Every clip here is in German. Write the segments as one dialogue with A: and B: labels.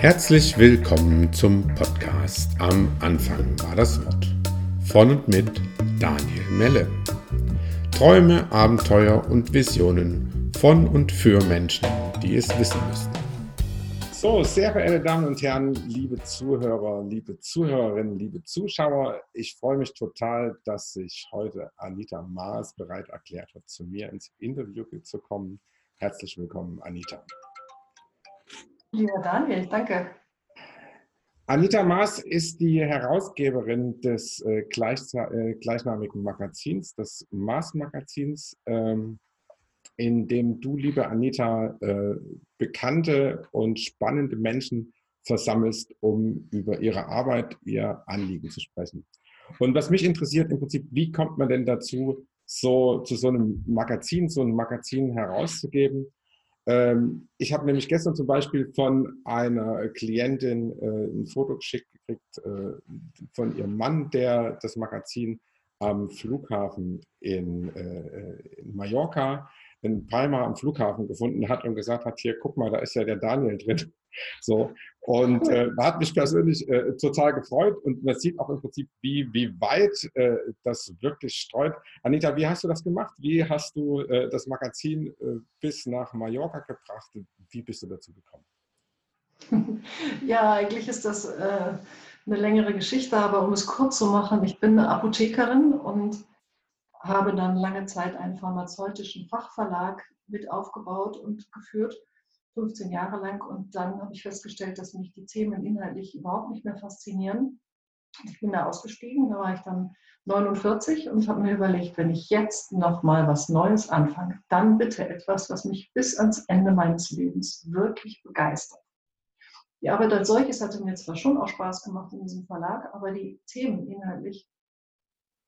A: Herzlich willkommen zum Podcast Am Anfang war das Wort von und mit Daniel Melle. Träume, Abenteuer und Visionen von und für Menschen, die es wissen müssen. So, sehr verehrte Damen und Herren, liebe Zuhörer, liebe Zuhörerinnen, liebe Zuschauer, ich freue mich total, dass sich heute Anita Maas bereit erklärt hat, zu mir ins Interview zu kommen. Herzlich willkommen, Anita.
B: Lieber Daniel, danke.
A: Anita Maas ist die Herausgeberin des äh, gleich, äh, gleichnamigen Magazins, des Maas-Magazins, ähm, in dem du, liebe Anita, äh, bekannte und spannende Menschen versammelst, um über ihre Arbeit, ihr Anliegen zu sprechen. Und was mich interessiert im Prinzip, wie kommt man denn dazu, so zu so einem Magazin, so ein Magazin herauszugeben? Ähm, ich habe nämlich gestern zum Beispiel von einer Klientin äh, ein Foto geschickt gekriegt äh, von ihrem Mann, der das Magazin am Flughafen in, äh, in Mallorca, in Palma am Flughafen gefunden hat und gesagt hat, hier, guck mal, da ist ja der Daniel drin. So. Und äh, hat mich persönlich äh, total gefreut und man sieht auch im Prinzip, wie, wie weit äh, das wirklich streut. Anita, wie hast du das gemacht? Wie hast du äh, das Magazin äh, bis nach Mallorca gebracht? Wie bist du dazu gekommen?
B: Ja, eigentlich ist das äh, eine längere Geschichte, aber um es kurz zu machen, ich bin eine Apothekerin und habe dann lange Zeit einen pharmazeutischen Fachverlag mit aufgebaut und geführt 15 Jahre lang. Und dann habe ich festgestellt, dass mich die Themen inhaltlich überhaupt nicht mehr faszinieren. Ich bin da ausgestiegen, da war ich dann 49 und habe mir überlegt, wenn ich jetzt noch mal was Neues anfange, dann bitte etwas, was mich bis ans Ende meines Lebens wirklich begeistert. Die Arbeit als solches hatte mir zwar schon auch Spaß gemacht in diesem Verlag, aber die Themen inhaltlich,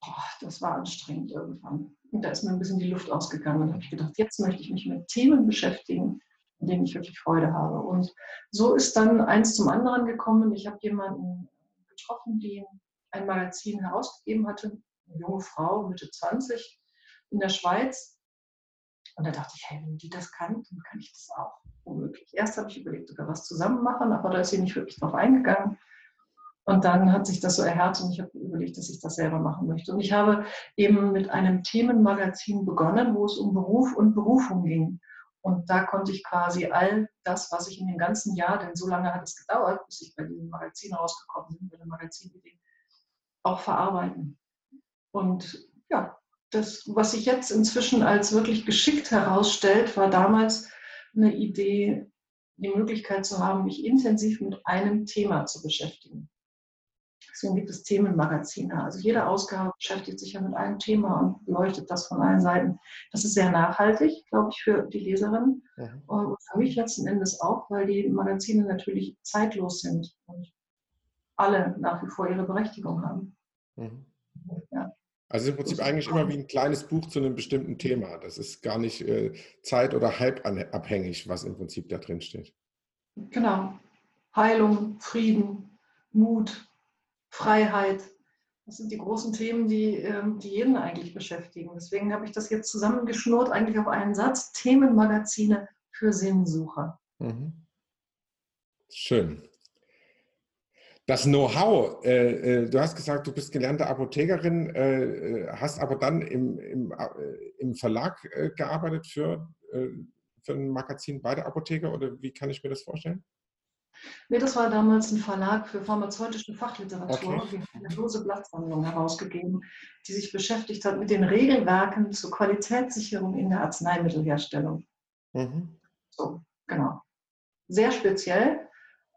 B: boah, das war anstrengend irgendwann. Und da ist mir ein bisschen die Luft ausgegangen. Und habe ich gedacht, jetzt möchte ich mich mit Themen beschäftigen, an denen ich wirklich Freude habe. Und so ist dann eins zum anderen gekommen. Ich habe jemanden getroffen, die ein Magazin herausgegeben hatte, eine junge Frau, Mitte 20, in der Schweiz. Und da dachte ich, hey, wenn die das kann, dann kann ich das auch. Womöglich. Erst habe ich überlegt, sogar was zusammen machen, aber da ist sie nicht wirklich drauf eingegangen. Und dann hat sich das so erhärtet und ich habe überlegt, dass ich das selber machen möchte. Und ich habe eben mit einem Themenmagazin begonnen, wo es um Beruf und Berufung ging. Und da konnte ich quasi all das, was ich in dem ganzen Jahr, denn so lange hat es gedauert, bis ich bei diesem Magazin rausgekommen bin, bei dem Magazinidee, auch verarbeiten. Und ja, das, was sich jetzt inzwischen als wirklich geschickt herausstellt, war damals eine Idee, die Möglichkeit zu haben, mich intensiv mit einem Thema zu beschäftigen. Deswegen gibt es Themenmagazine. Also jede Ausgabe beschäftigt sich ja mit einem Thema und beleuchtet das von allen Seiten. Das ist sehr nachhaltig, glaube ich, für die Leserin mhm. und für mich letzten Endes auch, weil die Magazine natürlich zeitlos sind und alle nach wie vor ihre Berechtigung haben.
A: Mhm. Ja. Also im Prinzip eigentlich immer wie ein kleines Buch zu einem bestimmten Thema. Das ist gar nicht äh, zeit- oder halbabhängig, was im Prinzip da drin steht.
B: Genau. Heilung, Frieden, Mut, Freiheit. Das sind die großen Themen, die, ähm, die jeden eigentlich beschäftigen. Deswegen habe ich das jetzt zusammengeschnurrt, eigentlich auf einen Satz. Themenmagazine für Sinnsucher. Mhm.
A: Schön. Das Know-how, äh, äh, du hast gesagt, du bist gelernte Apothekerin, äh, äh hast aber dann im, im, äh, im Verlag äh, gearbeitet für, für ein Magazin bei der Apotheke oder wie kann ich mir das vorstellen?
B: Nee, das war damals ein Verlag für pharmazeutische Fachliteratur, okay. eine lose Blattsammlung herausgegeben, die sich beschäftigt hat mit den Regelwerken zur Qualitätssicherung in der Arzneimittelherstellung. Mhm. So, genau. Sehr speziell,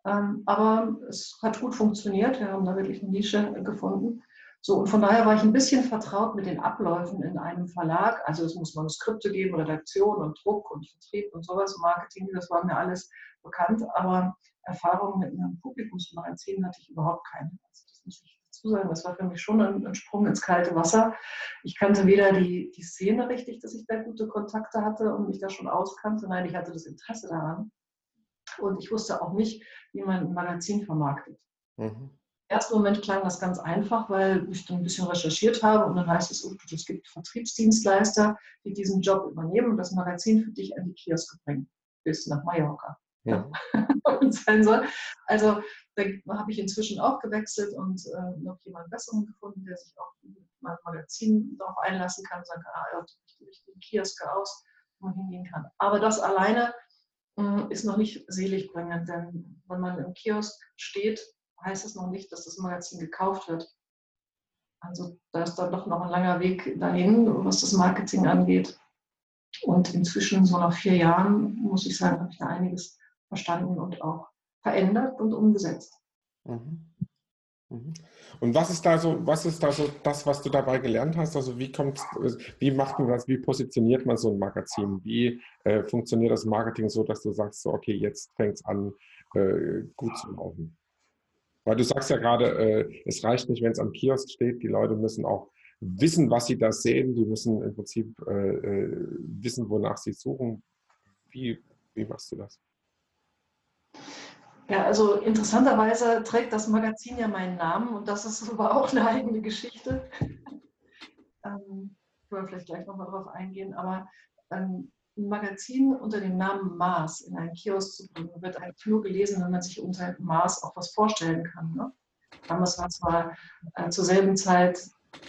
B: ähm, aber es hat gut funktioniert. Wir haben da wirklich eine Nische gefunden. So, und von daher war ich ein bisschen vertraut mit den Abläufen in einem Verlag. Also es muss Manuskripte geben, Redaktion und Druck und Vertrieb und sowas, Marketing, das war mir alles bekannt. Aber Erfahrung mit einem Publikumsmagazin hatte ich überhaupt keine. Also das muss ich dazu sagen. Das war für mich schon ein, ein, Sprung ins kalte Wasser. Ich kannte weder die, die Szene richtig, dass ich da gute Kontakte hatte und mich da schon auskannte. Nein, ich hatte das Interesse daran. Und ich wusste auch nicht, wie man ein Magazin vermarktet. Mhm. Im ersten Moment klang das ganz einfach, weil ich dann ein bisschen recherchiert habe und dann heißt es, oh, es gibt Vertriebsdienstleister, die diesen Job übernehmen und das Magazin für dich an die Kioske bringen, bis nach Mallorca. ja. sein soll. Also da habe ich inzwischen auch gewechselt und äh, noch jemanden besseren gefunden, der sich auch mit meinem Magazin darauf einlassen kann und sagen kann, ah, ja, richte den Kiosk aus, wo man hingehen kann. Aber das alleine äh, ist noch nicht selig bringend, denn wenn man im Kiosk steht, heißt es noch nicht, dass das Magazin gekauft wird. Also da ist dann doch noch ein langer Weg dahin, was das Marketing angeht. Und inzwischen, so nach vier Jahren, muss ich sagen, habe ich da einiges verstanden und auch verändert und umgesetzt. Mhm.
A: Mhm. Und was ist da so, was ist da so das, was du dabei gelernt hast? Also wie kommt, wie macht man das, wie positioniert man so ein Magazin? Wie äh, funktioniert das Marketing so, dass du sagst, so, okay, jetzt fängt es an, äh, gut zu laufen? Weil du sagst ja gerade, äh, es reicht nicht, wenn es am Kiosk steht, die Leute müssen auch wissen, was sie da sehen, die müssen im Prinzip äh, äh, wissen, wonach sie suchen. Wie, wie machst du das?
B: Ja, also interessanterweise trägt das Magazin ja meinen Namen und das ist aber auch eine eigene Geschichte. ähm, können wir vielleicht gleich nochmal drauf eingehen, aber ähm, ein Magazin unter dem Namen Mars in einen Kiosk zu bringen, wird eigentlich nur gelesen, wenn man sich unter Mars auch was vorstellen kann. Ne? Damals war zwar äh, zur selben Zeit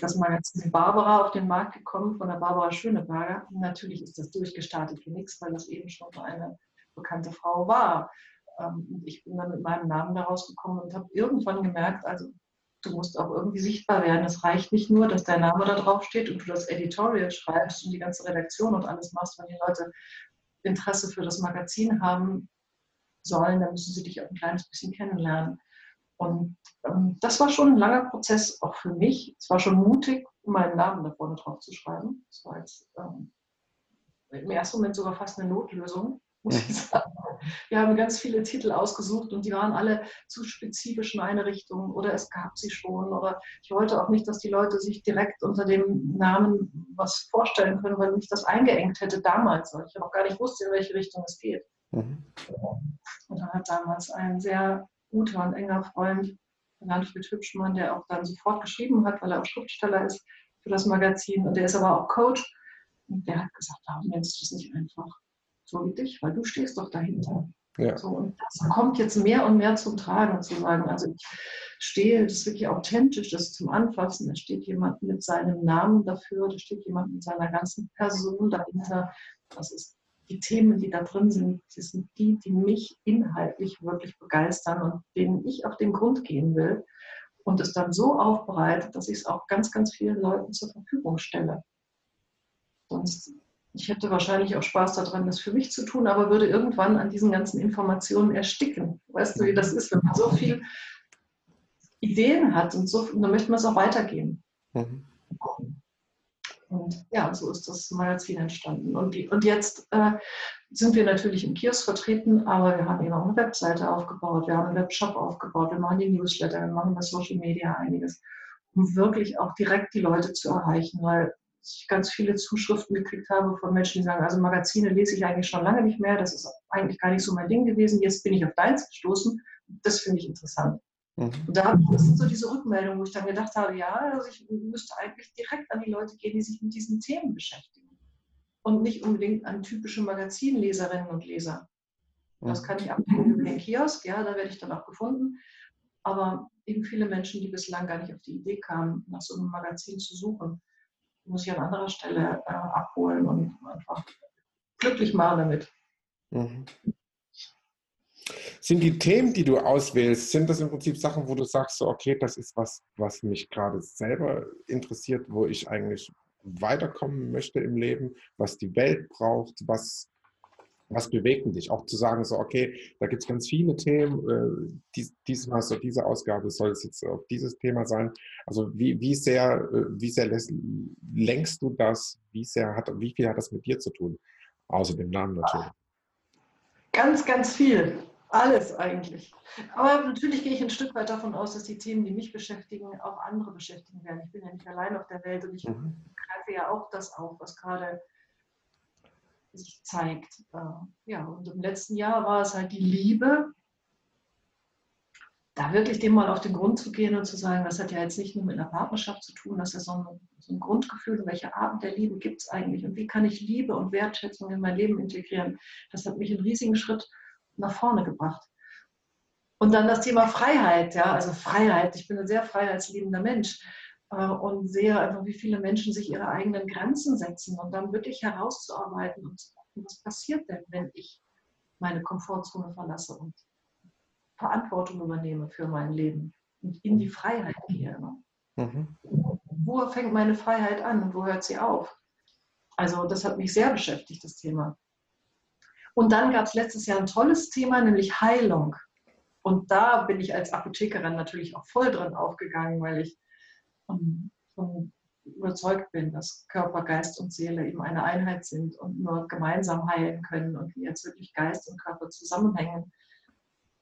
B: das Magazin Barbara auf den Markt gekommen von der Barbara Schöneberger. Natürlich ist das durchgestartet wie nichts, weil das eben schon eine bekannte Frau war. Ähm, ich bin dann mit meinem Namen da rausgekommen und habe irgendwann gemerkt, also du musst auch irgendwie sichtbar werden. Es reicht nicht nur, dass dein Name da drauf steht und du das Editorial schreibst und die ganze Redaktion und alles machst, wenn die Leute Interesse für das Magazin haben sollen, dann müssen sie dich auch ein kleines bisschen kennenlernen. Und ähm, das war schon ein langer Prozess, auch für mich. Es war schon mutig, meinen Namen da vorne drauf zu schreiben. Das war jetzt ähm, im ersten Moment sogar fast eine Notlösung muss ich sagen. Wir haben ganz viele Titel ausgesucht und die waren alle zu spezifisch in eine Richtung oder es gab sie schon. Oder ich wollte auch nicht, dass die Leute sich direkt unter dem Namen was vorstellen können, weil mich das eingeengt hätte damals. weil Ich auch gar nicht wusste, in welche Richtung es geht. Mhm. Und dann hat damals ein sehr guter und enger Freund, Manfred Hübschmann, der auch dann sofort geschrieben hat, weil er auch Schriftsteller ist für das Magazin und der ist aber auch Coach. Und der hat gesagt, warum nennst du das nicht einfach so wie dich, weil du stehst doch dahinter. Ja. So, und das kommt jetzt mehr und mehr zum Tragen, zu sagen, also ich stehe, das ist wirklich authentisch, das ist zum Anfassen, da steht jemand mit seinem Namen dafür, da steht jemand mit seiner ganzen Person dahinter. Das ist die Themen, die da drin sind, die sind die, die mich inhaltlich wirklich begeistern und denen ich auf den Grund gehen will und es dann so aufbereitet, dass ich es auch ganz, ganz vielen Leuten zur Verfügung stelle. Sonst ich hätte wahrscheinlich auch Spaß daran, das für mich zu tun, aber würde irgendwann an diesen ganzen Informationen ersticken. Weißt du, wie das ist, wenn man so viele Ideen hat und so, dann möchte man es auch weitergeben. Mhm. Und ja, so ist das Magazin entstanden. Und, die, und jetzt äh, sind wir natürlich im Kiosk vertreten, aber wir haben eben auch eine Webseite aufgebaut, wir haben einen Webshop aufgebaut, wir machen die Newsletter, wir machen bei Social Media einiges, um wirklich auch direkt die Leute zu erreichen, weil ich ganz viele Zuschriften gekriegt habe von Menschen, die sagen, also Magazine lese ich eigentlich schon lange nicht mehr, das ist eigentlich gar nicht so mein Ding gewesen, jetzt bin ich auf deins gestoßen, das finde ich interessant. Mhm. Und da das sind so diese Rückmeldungen, wo ich dann gedacht habe, ja, also ich müsste eigentlich direkt an die Leute gehen, die sich mit diesen Themen beschäftigen. Und nicht unbedingt an typische Magazinleserinnen und Leser. Das kann ich abdecken über den Kiosk, ja, da werde ich dann auch gefunden. Aber eben viele Menschen, die bislang gar nicht auf die Idee kamen, nach so einem Magazin zu suchen muss ich an anderer Stelle äh, abholen und einfach glücklich machen damit. Mhm.
A: Sind die Themen, die du auswählst, sind das im Prinzip Sachen, wo du sagst, so, okay, das ist was, was mich gerade selber interessiert, wo ich eigentlich weiterkommen möchte im Leben, was die Welt braucht, was was bewegt dich? Auch zu sagen, so, okay, da gibt es ganz viele Themen, äh, dies, diesmal so diese Ausgabe soll es jetzt auf dieses Thema sein. Also wie, wie sehr, äh, wie sehr lässt, lenkst du das? Wie sehr hat, wie viel hat das mit dir zu tun? Außer dem Namen natürlich.
B: Ganz, ganz viel. Alles eigentlich. Aber natürlich gehe ich ein Stück weit davon aus, dass die Themen, die mich beschäftigen, auch andere beschäftigen werden. Ich bin ja nicht allein auf der Welt und ich mhm. greife ja auch das auf, was gerade sich zeigt. Äh, ja, und im letzten Jahr war es halt die Liebe, da wirklich dem mal auf den Grund zu gehen und zu sagen, das hat ja jetzt nicht nur mit einer Partnerschaft zu tun, das ist so ein, so ein Grundgefühl, welche Arten der Liebe gibt es eigentlich und wie kann ich Liebe und Wertschätzung in mein Leben integrieren. Das hat mich einen riesigen Schritt nach vorne gebracht. Und dann das Thema Freiheit, ja, also Freiheit. Ich bin ein sehr freiheitsliebender Mensch und sehe einfach, wie viele Menschen sich ihre eigenen Grenzen setzen und dann wirklich herauszuarbeiten und zu gucken, was passiert denn, wenn ich meine Komfortzone verlasse und Verantwortung übernehme für mein Leben und in die Freiheit gehe. Ne? Mhm. Wo fängt meine Freiheit an und wo hört sie auf? Also das hat mich sehr beschäftigt, das Thema. Und dann gab es letztes Jahr ein tolles Thema, nämlich Heilung. Und da bin ich als Apothekerin natürlich auch voll drin aufgegangen, weil ich um, überzeugt bin, dass Körper, Geist und Seele eben eine Einheit sind und nur gemeinsam heilen können und wie jetzt wirklich Geist und Körper zusammenhängen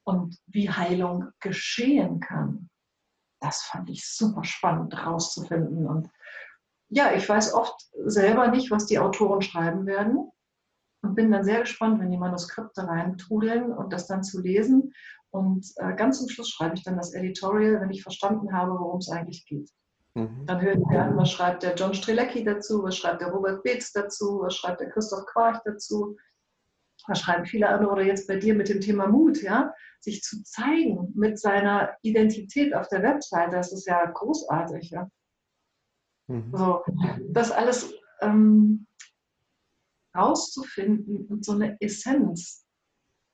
B: und wie Heilung geschehen kann. Das fand ich super spannend rauszufinden. Und ja, ich weiß oft selber nicht, was die Autoren schreiben werden und bin dann sehr gespannt, wenn die Manuskripte reintrudeln und das dann zu lesen. Und äh, ganz zum Schluss schreibe ich dann das Editorial, wenn ich verstanden habe, worum es eigentlich geht. Mhm. Dann hören wir an, was schreibt der John Strelecki dazu, was schreibt der Robert Beetz dazu, was schreibt der Christoph Quarch dazu, was schreiben viele andere oder jetzt bei dir mit dem Thema Mut, ja, sich zu zeigen mit seiner Identität auf der Webseite, das ist ja großartig, ja. Mhm. So, das alles ähm, rauszufinden und so eine Essenz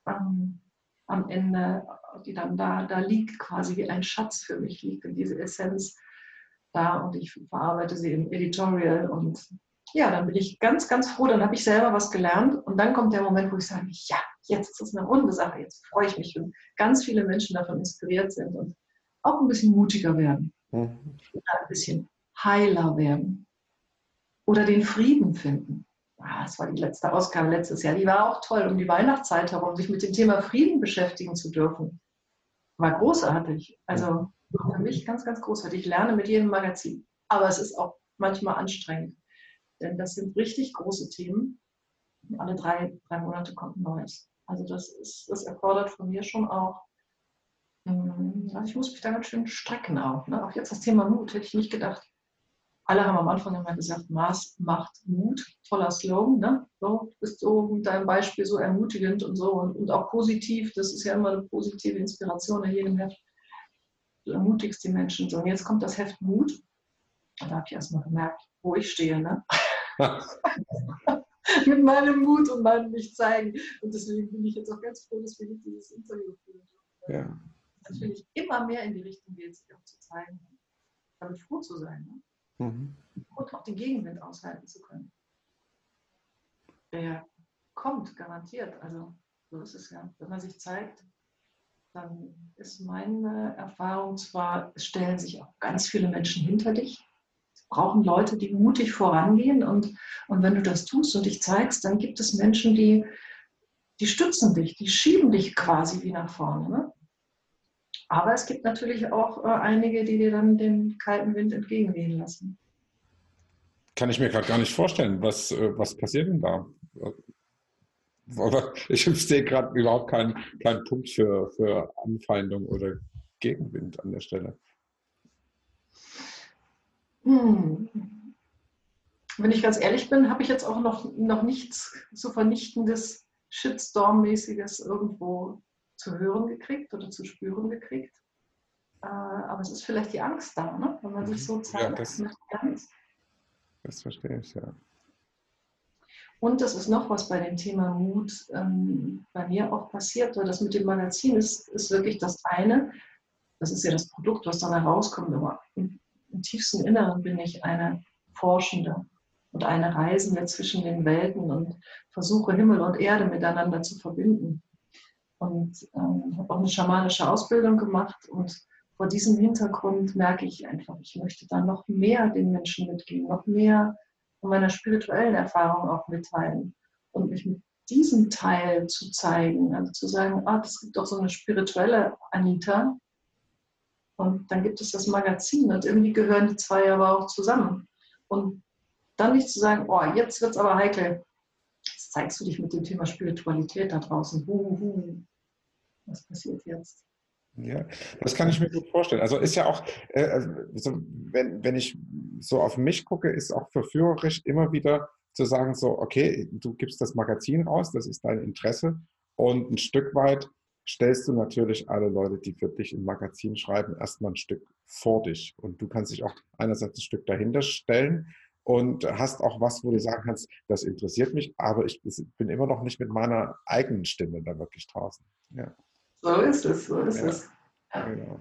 B: ähm, am Ende, die dann da, da liegt, quasi wie ein Schatz für mich liegt und diese Essenz da und ich verarbeite sie im Editorial und ja, dann bin ich ganz, ganz froh, dann habe ich selber was gelernt und dann kommt der Moment, wo ich sage, ja, jetzt ist es eine runde Sache, jetzt freue ich mich, wenn ganz viele Menschen davon inspiriert sind und auch ein bisschen mutiger werden, mhm. ein bisschen heiler werden oder den Frieden finden. Ah, das war die letzte Ausgabe letztes Jahr, die war auch toll, um die Weihnachtszeit herum, sich mit dem Thema Frieden beschäftigen zu dürfen. War großartig. Also für mich ganz, ganz großartig. Ich lerne mit jedem Magazin. Aber es ist auch manchmal anstrengend. Denn das sind richtig große Themen. Alle drei, drei Monate kommt ein neues. Also das, ist, das erfordert von mir schon auch, hm, also ich muss mich da ganz schön strecken auch. Ne? Auch jetzt das Thema Mut hätte ich nicht gedacht. Alle haben am Anfang immer gesagt, Maß macht Mut. Toller Slogan. Ne? So, du bist so mit deinem Beispiel so ermutigend und so und, und auch positiv. Das ist ja immer eine positive Inspiration in jedem Heft du ermutigst die Menschen so. Und jetzt kommt das Heft Mut. Und da habe ich erstmal gemerkt, wo ich stehe. Ne? Mit meinem Mut und meinem Nicht-Zeigen. Und deswegen bin ich jetzt auch ganz froh, dass wir dieses Interview führen. Ja. Natürlich immer mehr in die Richtung geht, sich auch zu zeigen. Damit froh zu sein. Ne? Mhm. Und auch den Gegenwind aushalten zu können. Der kommt garantiert. Also so ist es ja. Wenn man sich zeigt, dann ist meine Erfahrung zwar, es stellen sich auch ganz viele Menschen hinter dich. Es brauchen Leute, die mutig vorangehen und, und wenn du das tust und dich zeigst, dann gibt es Menschen, die, die stützen dich, die schieben dich quasi wie nach vorne. Ne? Aber es gibt natürlich auch äh, einige, die dir dann den kalten Wind entgegenwehen lassen.
A: Kann ich mir gerade gar nicht vorstellen. Was, äh, was passiert denn da? Aber ich sehe gerade überhaupt keinen, keinen Punkt für, für Anfeindung oder Gegenwind an der Stelle.
B: Hm. Wenn ich ganz ehrlich bin, habe ich jetzt auch noch, noch nichts so vernichtendes, Shitstorm-mäßiges irgendwo zu hören gekriegt oder zu spüren gekriegt. Äh, aber es ist vielleicht die Angst da, ne? wenn man sich so zeigt. Ja,
A: das, das verstehe ich, ja.
B: Und das ist noch was bei dem Thema Mut ähm, bei mir auch passiert, weil das mit dem Magazin ist, ist wirklich das eine. Das ist ja das Produkt, was dann herauskommt. Aber im, im tiefsten Inneren bin ich eine Forschende und eine Reisende zwischen den Welten und versuche Himmel und Erde miteinander zu verbinden. Und ähm, habe auch eine schamanische Ausbildung gemacht und vor diesem Hintergrund merke ich einfach, ich möchte da noch mehr den Menschen mitgeben, noch mehr von meiner spirituellen Erfahrung auch mitteilen und mich mit diesem Teil zu zeigen, also zu sagen, ah, es gibt doch so eine spirituelle Anita und dann gibt es das Magazin und irgendwie gehören die zwei aber auch zusammen. Und dann nicht zu sagen, oh, jetzt wird es aber heikel. Jetzt zeigst du dich mit dem Thema Spiritualität da draußen. Huhuhu. Was passiert jetzt?
A: Ja, das kann ich mir gut vorstellen. Also ist ja auch, äh, also wenn, wenn ich so auf mich gucke, ist auch verführerisch immer wieder zu sagen, so, okay, du gibst das Magazin raus, das ist dein Interesse Und ein Stück weit stellst du natürlich alle Leute, die für dich im Magazin schreiben, erstmal ein Stück vor dich. Und du kannst dich auch einerseits ein Stück dahinter stellen und hast auch was, wo du sagen kannst, das interessiert mich, aber ich bin immer noch nicht mit meiner eigenen Stimme da wirklich draußen.
B: Ja. So ist es, so ist ja. es. Genau.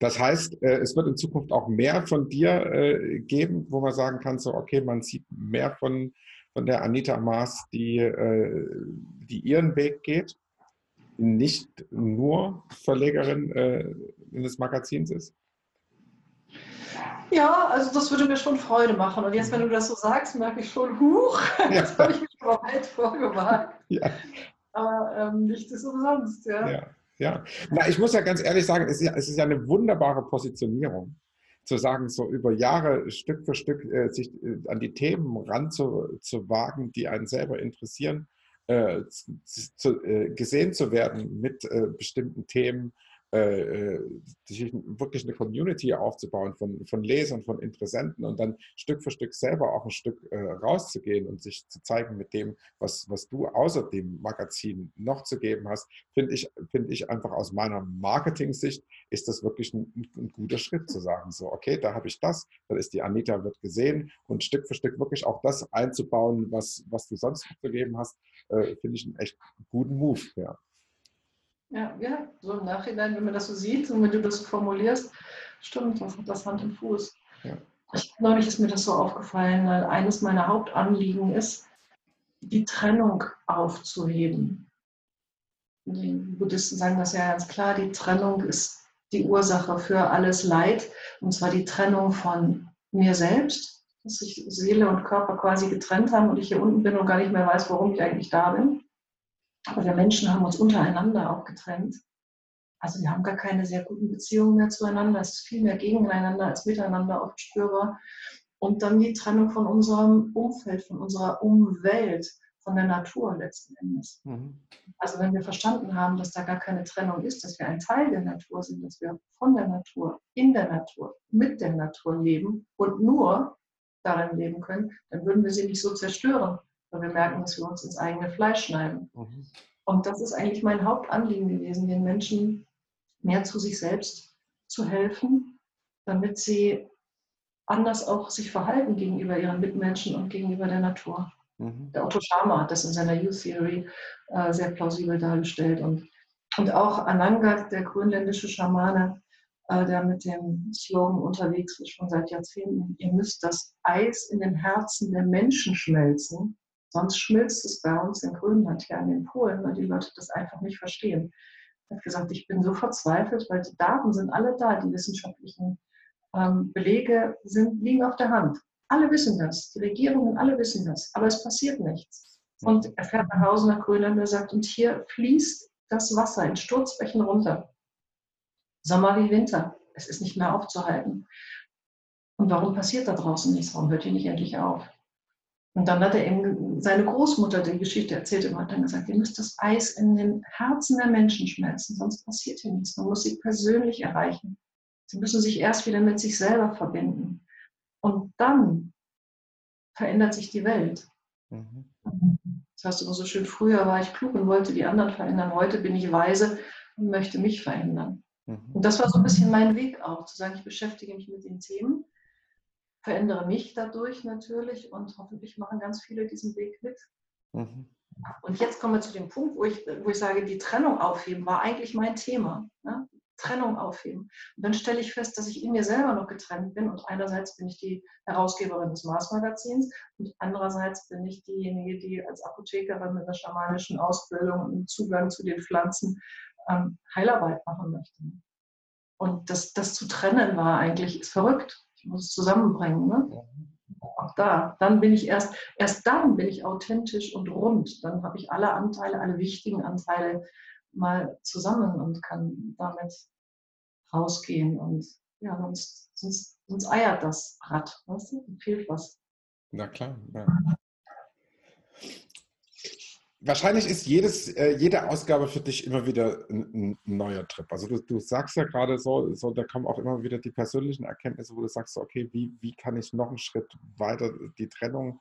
A: Das heißt, äh, es wird in Zukunft auch mehr von dir äh, geben, wo man sagen kann, so, okay, man sieht mehr von, von der Anita Maas, die, äh, die ihren Weg geht, nicht nur Verlegerin des Magazins ist?
B: Ja, also das würde mir schon Freude machen. Und jetzt, wenn du das so sagst, merke ich schon, huch, ja. jetzt habe ich mich aber weit vorgewagt. Ja. Aber ähm, nicht ist umsonst, ja.
A: ja. Ja, Na, ich muss ja ganz ehrlich sagen, es ist ja, es ist ja eine wunderbare Positionierung, zu sagen, so über Jahre Stück für Stück äh, sich äh, an die Themen ranzuwagen, die einen selber interessieren, äh, zu, äh, gesehen zu werden mit äh, bestimmten Themen, äh, äh, sich wirklich eine Community aufzubauen von, von Lesern, von Interessenten und dann Stück für Stück selber auch ein Stück äh, rauszugehen und sich zu zeigen mit dem, was, was du außer dem Magazin noch zu geben hast, finde ich, find ich einfach aus meiner Marketing-Sicht ist das wirklich ein, ein, guter Schritt zu sagen, so, okay, da habe ich das, dann ist die Anita, wird gesehen und Stück für Stück wirklich auch das einzubauen, was, was du sonst zu geben hast, äh, finde ich einen echt guten Move, ja.
B: Ja, ja, so im Nachhinein, wenn man das so sieht und wenn du das so formulierst, stimmt, das hat das Hand und Fuß. Ja. Ich, neulich ist mir das so aufgefallen, weil eines meiner Hauptanliegen ist, die Trennung aufzuheben. Die Buddhisten sagen das ja ganz klar, die Trennung ist die Ursache für alles Leid, und zwar die Trennung von mir selbst, dass sich Seele und Körper quasi getrennt haben und ich hier unten bin und gar nicht mehr weiß, warum ich eigentlich da bin. Aber wir Menschen haben uns untereinander auch getrennt. Also wir haben gar keine sehr guten Beziehungen mehr zueinander. Es ist viel mehr gegeneinander als miteinander oft spürbar. Und dann die Trennung von unserem Umfeld, von unserer Umwelt, von der Natur letzten Endes. Mhm. Also wenn wir verstanden haben, dass da gar keine Trennung ist, dass wir ein Teil der Natur sind, dass wir von der Natur, in der Natur, mit der Natur leben und nur darin leben können, dann würden wir sie nicht so zerstören, weil wir merken, dass wir uns ins eigene Fleisch schneiden. Mhm. Und das ist eigentlich mein Hauptanliegen gewesen, den Menschen mehr zu sich selbst zu helfen, damit sie anders auch sich verhalten gegenüber ihren Mitmenschen und gegenüber der Natur. Mhm. Der Otto Schama hat das in seiner Youth Theory äh, sehr plausibel dargestellt. Und, und auch Anangat, der grönländische Schamane, äh, der mit dem Slogan unterwegs ist, schon seit Jahrzehnten, ihr müsst das Eis in den Herzen der Menschen schmelzen, Sonst schmilzt es bei uns in Grönland, ja in den Polen, weil die Leute das einfach nicht verstehen. Er hat gesagt, ich bin so verzweifelt, weil die Daten sind alle da, die wissenschaftlichen ähm, Belege sind, liegen auf der Hand. Alle wissen das, die Regierungen, alle wissen das, aber es passiert nichts. Und er fährt nach Hause nach Grönland und sagt, und hier fließt das Wasser in Sturzbächen runter. Sommer wie Winter. Es ist nicht mehr aufzuhalten. Und warum passiert da draußen nichts? Warum hört ihr nicht endlich auf? Und dann hat er eben seine Großmutter die Geschichte erzählt und hat dann gesagt, ihr müsst das Eis in den Herzen der Menschen schmelzen, sonst passiert hier nichts. Man muss sie persönlich erreichen. Sie müssen sich erst wieder mit sich selber verbinden. Und dann verändert sich die Welt. Mhm. Das heißt immer so schön, früher war ich klug und wollte die anderen verändern. Heute bin ich weise und möchte mich verändern. Mhm. Und das war so ein bisschen mein Weg auch, zu sagen, ich beschäftige mich mit den Themen verändere mich dadurch natürlich und hoffentlich machen ganz viele diesen Weg mit. Mhm. Und jetzt kommen wir zu dem Punkt, wo ich, wo ich sage, die Trennung aufheben war eigentlich mein Thema. Ne? Trennung aufheben. Und dann stelle ich fest, dass ich in mir selber noch getrennt bin. Und einerseits bin ich die Herausgeberin des Mars-Magazins und andererseits bin ich diejenige, die als Apothekerin mit einer schamanischen Ausbildung und Zugang zu den Pflanzen ähm, Heilarbeit machen möchte. Und das, das zu trennen war eigentlich, ist verrückt. Ich muss es zusammenbringen. Ne? Auch da. Dann bin ich erst, erst dann bin ich authentisch und rund. Dann habe ich alle Anteile, alle wichtigen Anteile mal zusammen und kann damit rausgehen. Und ja, sonst, sonst, sonst eiert das Rad. Weißt du? Fehlt was.
A: Na klar. Ja wahrscheinlich ist jedes, äh, jede Ausgabe für dich immer wieder ein, ein neuer Trip. Also du, du sagst ja gerade so, so, da kommen auch immer wieder die persönlichen Erkenntnisse, wo du sagst, okay, wie, wie kann ich noch einen Schritt weiter die Trennung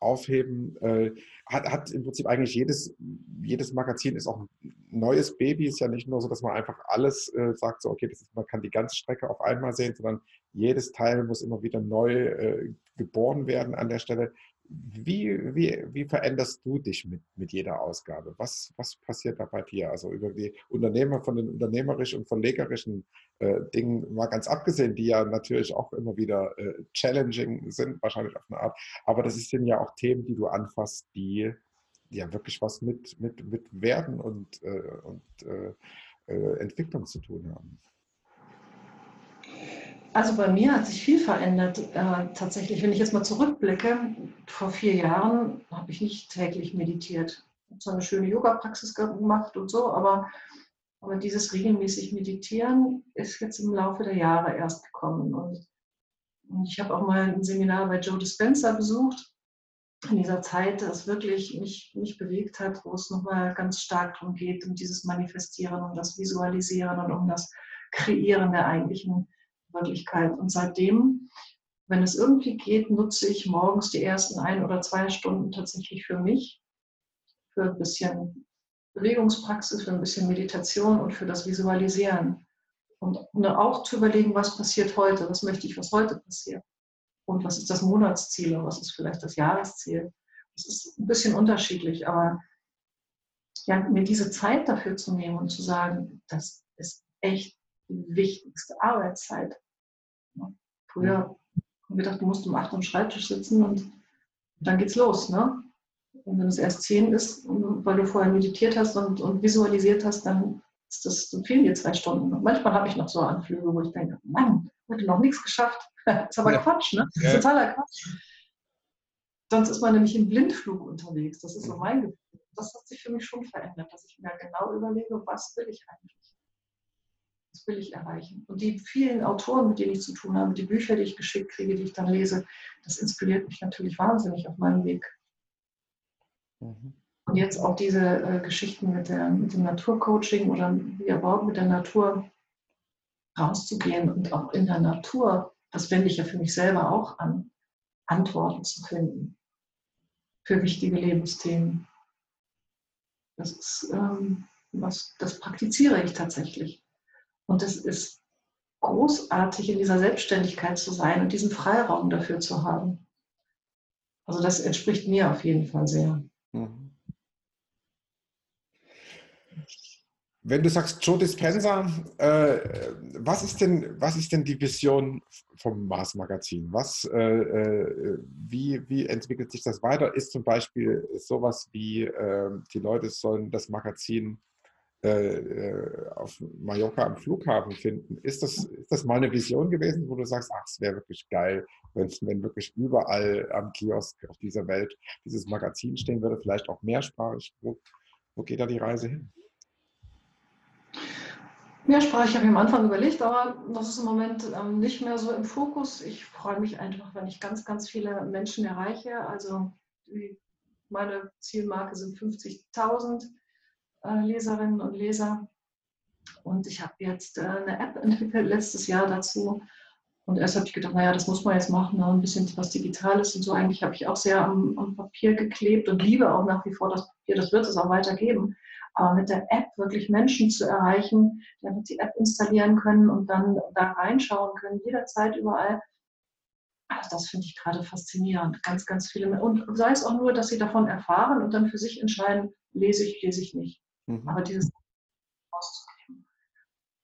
A: aufheben. Äh, hat, hat im Prinzip eigentlich jedes, jedes Magazin ist auch ein neues Baby. Ist ja nicht nur so, dass man einfach alles äh, sagt, so okay, ist, man kann die ganze Strecke auf einmal sehen, sondern jedes Teil muss immer wieder neu geboren werden an der Stelle. Wie, wie, wie veränderst du dich mit, mit jeder Ausgabe? Was, was passiert da bei dir? Also über die Unternehmer von den unternehmerischen und verlegerischen äh, Dingen mal ganz abgesehen, die ja natürlich auch immer wieder äh, challenging sind, wahrscheinlich auf eine Art. Aber das sind ja auch Themen, die du anfasst, die ja wirklich was mit, mit, mit Werden und, äh, und äh, äh, Entwicklung zu tun haben.
B: Also bei mir hat sich viel verändert. Äh, tatsächlich, wenn ich jetzt mal zurückblicke, vor vier Jahren habe ich nicht täglich meditiert. Ich habe zwar eine schöne Yoga-Praxis gemacht und so, aber, aber dieses regelmäßig Meditieren ist jetzt im Laufe der Jahre erst gekommen. Und, und ich habe auch mal ein Seminar bei Joe Dispenza besucht in dieser Zeit, das wirklich mich, mich bewegt hat, wo es nochmal ganz stark darum geht, um dieses Manifestieren, um das Visualisieren und um das Kreieren der eigentlichen Wirklichkeit. Und seitdem, wenn es irgendwie geht, nutze ich morgens die ersten ein oder zwei Stunden tatsächlich für mich, für ein bisschen Bewegungspraxis, für ein bisschen Meditation und für das Visualisieren. Und auch zu überlegen, was passiert heute, was möchte ich, was heute passiert. Und was ist das Monatsziel und was ist vielleicht das Jahresziel. Das ist ein bisschen unterschiedlich, aber ja, mir diese Zeit dafür zu nehmen und zu sagen, das ist echt die wichtigste Arbeitszeit. Früher haben wir gedacht, du musst um acht am Schreibtisch sitzen und dann geht's los. Ne? Und wenn es erst zehn ist, weil du vorher meditiert hast und, und visualisiert hast, dann, ist das, dann fehlen dir zwei Stunden. Und manchmal habe ich noch so Anflüge, wo ich denke, Mann, heute noch nichts geschafft. das ist aber ja. Quatsch, ne? Das ist totaler Quatsch. Sonst ist man nämlich im Blindflug unterwegs. Das ist so mein Gefühl. Das hat sich für mich schon verändert, dass ich mir genau überlege, was will ich eigentlich? Das will ich erreichen. Und die vielen Autoren, mit denen ich zu tun habe, die Bücher, die ich geschickt kriege, die ich dann lese, das inspiriert mich natürlich wahnsinnig auf meinem Weg. Mhm. Und jetzt auch diese äh, Geschichten mit, der, mit dem Naturcoaching oder wie überhaupt mit der Natur rauszugehen und auch in der Natur, das wende ich ja für mich selber auch an, Antworten zu finden für wichtige Lebensthemen. Das ist ähm, was, das praktiziere ich tatsächlich. Und es ist großartig, in dieser Selbstständigkeit zu sein und diesen Freiraum dafür zu haben. Also das entspricht mir auf jeden Fall sehr. Mhm.
A: Wenn du sagst Joe Dispenza, äh, was, ist denn, was ist denn die Vision vom Mars Magazin? Was, äh, äh, wie, wie entwickelt sich das weiter? Ist zum Beispiel sowas wie, ähm, die Leute sollen das Magazin äh, auf Mallorca am Flughafen finden. Ist das, ist das mal eine Vision gewesen, wo du sagst, ach, es wäre wirklich geil, wenn, wenn wirklich überall am Kiosk auf dieser Welt dieses Magazin stehen würde, vielleicht auch mehrsprachig? Wo, wo geht da die Reise hin?
B: Mehrsprachig habe ich am Anfang überlegt, aber das ist im Moment ähm, nicht mehr so im Fokus. Ich freue mich einfach, wenn ich ganz, ganz viele Menschen erreiche. Also meine Zielmarke sind 50.000 äh, Leserinnen und Leser. Und ich habe jetzt äh, eine App entwickelt letztes Jahr dazu. Und erst habe ich gedacht, naja, das muss man jetzt machen, ne? ein bisschen was Digitales und so. Eigentlich habe ich auch sehr am, am, Papier geklebt und liebe auch nach wie vor das Papier. Das wird es auch weitergeben. Aber mit der App wirklich Menschen zu erreichen, die einfach die App installieren können und dann da reinschauen können, jederzeit, überall. Das finde ich gerade faszinierend. Ganz, ganz viele. Und sei es auch nur, dass sie davon erfahren und dann für sich entscheiden, lese ich, lese ich nicht. Mhm. Aber dieses auszugeben,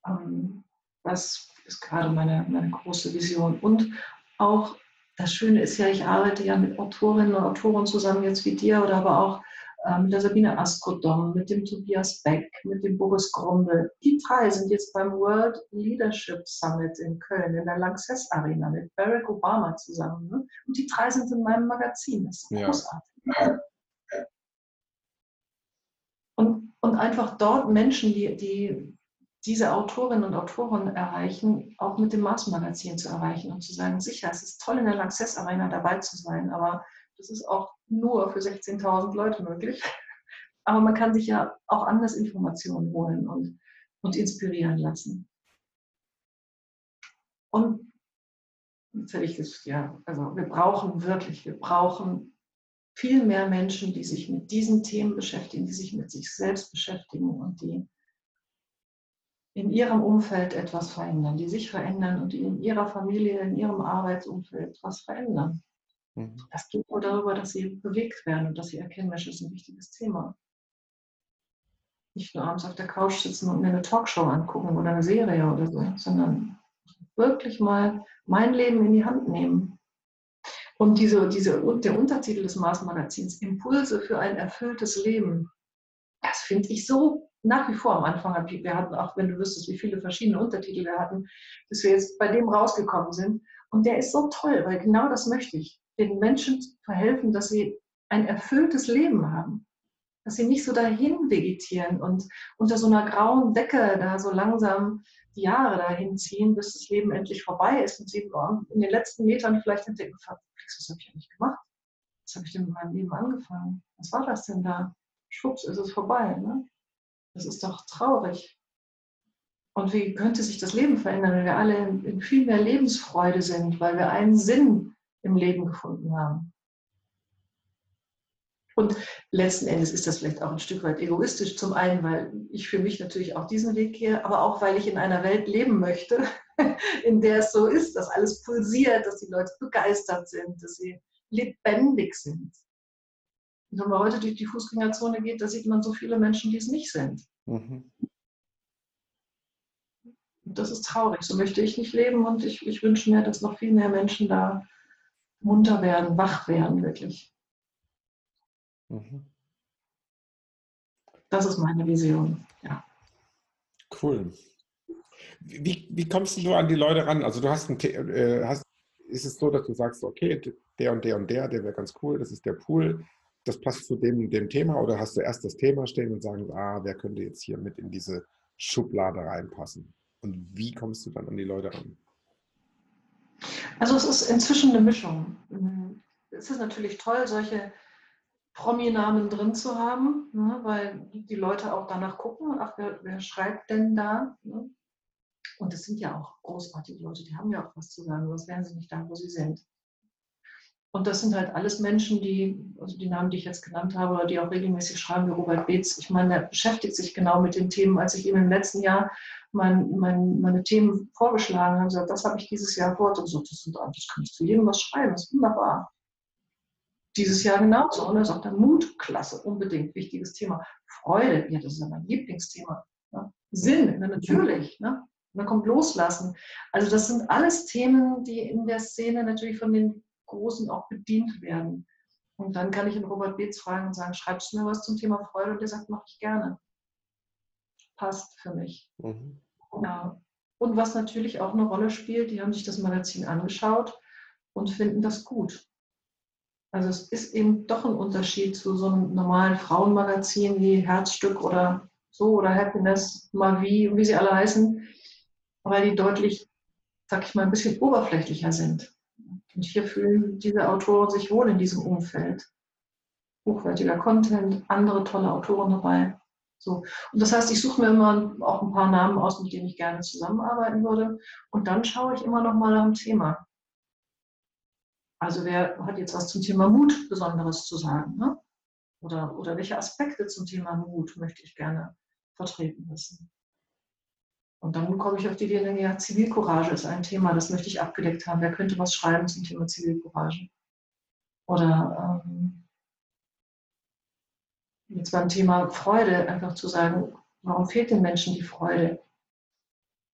B: ähm, das ist gerade meine, meine große Vision. Und auch das Schöne ist ja, ich arbeite ja mit Autorinnen und Autoren zusammen, jetzt wie dir, oder aber auch äh, mit der Sabine Askodom, mit dem Tobias Beck, mit dem Boris Grombel. Die drei sind jetzt beim World Leadership Summit in Köln, in der Lanxess Arena, mit Barack Obama zusammen. Ne? Und die drei sind in meinem Magazin. Das ist ja. großartig. Und, und einfach dort Menschen, die, die diese Autorinnen und Autoren erreichen, auch mit dem Mars-Magazin zu erreichen und zu sagen, sicher, es ist toll in der Lanxess Arena dabei zu sein, aber das ist auch nur für 16.000 Leute möglich. Aber man kann sich ja auch anders Informationen holen und, und inspirieren lassen. Und jetzt hätte ich das, ja, also wir brauchen wirklich, wir brauchen viel mehr Menschen, die sich mit diesen Themen beschäftigen, die sich mit sich selbst beschäftigen und die in ihrem Umfeld etwas verändern, die sich verändern und die in ihrer Familie, in ihrem Arbeitsumfeld etwas verändern. Mhm. Das geht nur darüber, dass sie bewegt werden und dass sie erkennen, Mensch, das ist ein wichtiges Thema. Nicht nur abends auf der Couch sitzen und mir eine Talkshow angucken oder eine Serie oder so, sondern wirklich mal mein Leben in die Hand nehmen. Und diese, diese, der Untertitel des Mars-Magazins, Impulse für ein erfülltes Leben, das finde ich so nach wie vor am Anfang. Wir hatten auch, wenn du wüsstest, wie viele verschiedene Untertitel wir hatten, bis wir jetzt bei dem rausgekommen sind. Und der ist so toll, weil genau das möchte ich. Den Menschen verhelfen, dass sie ein erfülltes Leben haben. Dass sie nicht so dahin vegetieren und unter so einer grauen Decke da so langsam die Jahre dahin ziehen, bis das Leben endlich vorbei ist und sie in den letzten Metern vielleicht entdecken, was habe ich eigentlich gemacht? Was habe ich denn mit meinem Leben angefangen? Was war das denn da? Schwupps, ist es vorbei. Ne? Das ist doch traurig. Und wie könnte sich das Leben verändern, wenn wir alle in viel mehr Lebensfreude sind, weil wir einen Sinn im Leben gefunden haben? Und letzten Endes ist das vielleicht auch ein Stück weit egoistisch. Zum einen, weil ich für mich natürlich auch diesen Weg gehe, aber auch, weil ich in einer Welt leben möchte, in der es so ist, dass alles pulsiert, dass die Leute begeistert sind, dass sie lebendig sind. Und wenn man heute durch die Fußgängerzone geht, da sieht man so viele Menschen, die es nicht sind. Mhm. Und das ist traurig. So möchte ich nicht leben und ich, ich wünsche mir, dass noch viel mehr Menschen da munter werden, wach werden, wirklich. Mhm. Das ist meine Vision, ja.
A: Cool. Wie, wie kommst du an die Leute ran? Also du hast, ein, äh, hast ist es so, dass du sagst, okay, der und der und der, der wäre ganz cool, das ist der Pool, das passt zu dem, dem Thema oder hast du erst das Thema stehen und sagen, ah, wer könnte jetzt hier mit in diese Schublade reinpassen? Und wie kommst du dann an die Leute ran?
B: Also es ist inzwischen eine Mischung. Es ist natürlich toll, solche Prominamen drin zu haben, ne, weil die Leute auch danach gucken, ach, wer, wer schreibt denn da? Ne? Und es sind ja auch großartige Leute, die haben ja auch was zu sagen, sonst wären sie nicht da, wo sie sind. Und das sind halt alles Menschen, die, also die Namen, die ich jetzt genannt habe, die auch regelmäßig schreiben, wie Robert Beetz. Ich meine, der beschäftigt sich genau mit den Themen. Als ich ihm im letzten Jahr mein, mein, meine Themen vorgeschlagen habe, gesagt, das habe ich dieses Jahr vor. Und so, das, sind, das kann ich zu jedem was schreiben, das ist wunderbar dieses Jahr genauso. Und er sagt dann Mut, klasse, unbedingt, wichtiges Thema. Freude, ja, das ist ja mein Lieblingsthema. Ne? Sinn, ne, natürlich. Ne? Und dann kommt Loslassen. Also das sind alles Themen, die in der Szene natürlich von den Großen auch bedient werden. Und dann kann ich den Robert Beetz fragen und sagen, schreibst du mir was zum Thema Freude? Und der sagt, mache ich gerne. Passt für mich. Mhm. Ja. Und was natürlich auch eine Rolle spielt, die haben sich das Magazin angeschaut und finden das gut. Also es ist eben doch ein Unterschied zu so einem normalen Frauenmagazin wie Herzstück oder so oder Happiness, Mavi, wie sie alle heißen, weil die deutlich, sag ich mal, ein bisschen oberflächlicher sind. Und hier fühlen diese Autoren sich wohl in diesem Umfeld. Hochwertiger Content, andere tolle Autoren dabei. So. Und das heißt, ich suche mir immer auch ein paar Namen aus, mit denen ich gerne zusammenarbeiten würde. Und dann schaue ich immer noch mal dem Thema. Also wer hat jetzt was zum Thema Mut Besonderes zu sagen? Ne? Oder, oder welche Aspekte zum Thema Mut möchte ich gerne vertreten wissen? Und dann komme ich auf die Idee, ja, Zivilcourage ist ein Thema, das möchte ich abgedeckt haben. Wer könnte was schreiben zum Thema Zivilcourage? Oder ähm, jetzt beim Thema Freude einfach zu sagen, warum fehlt den Menschen die Freude?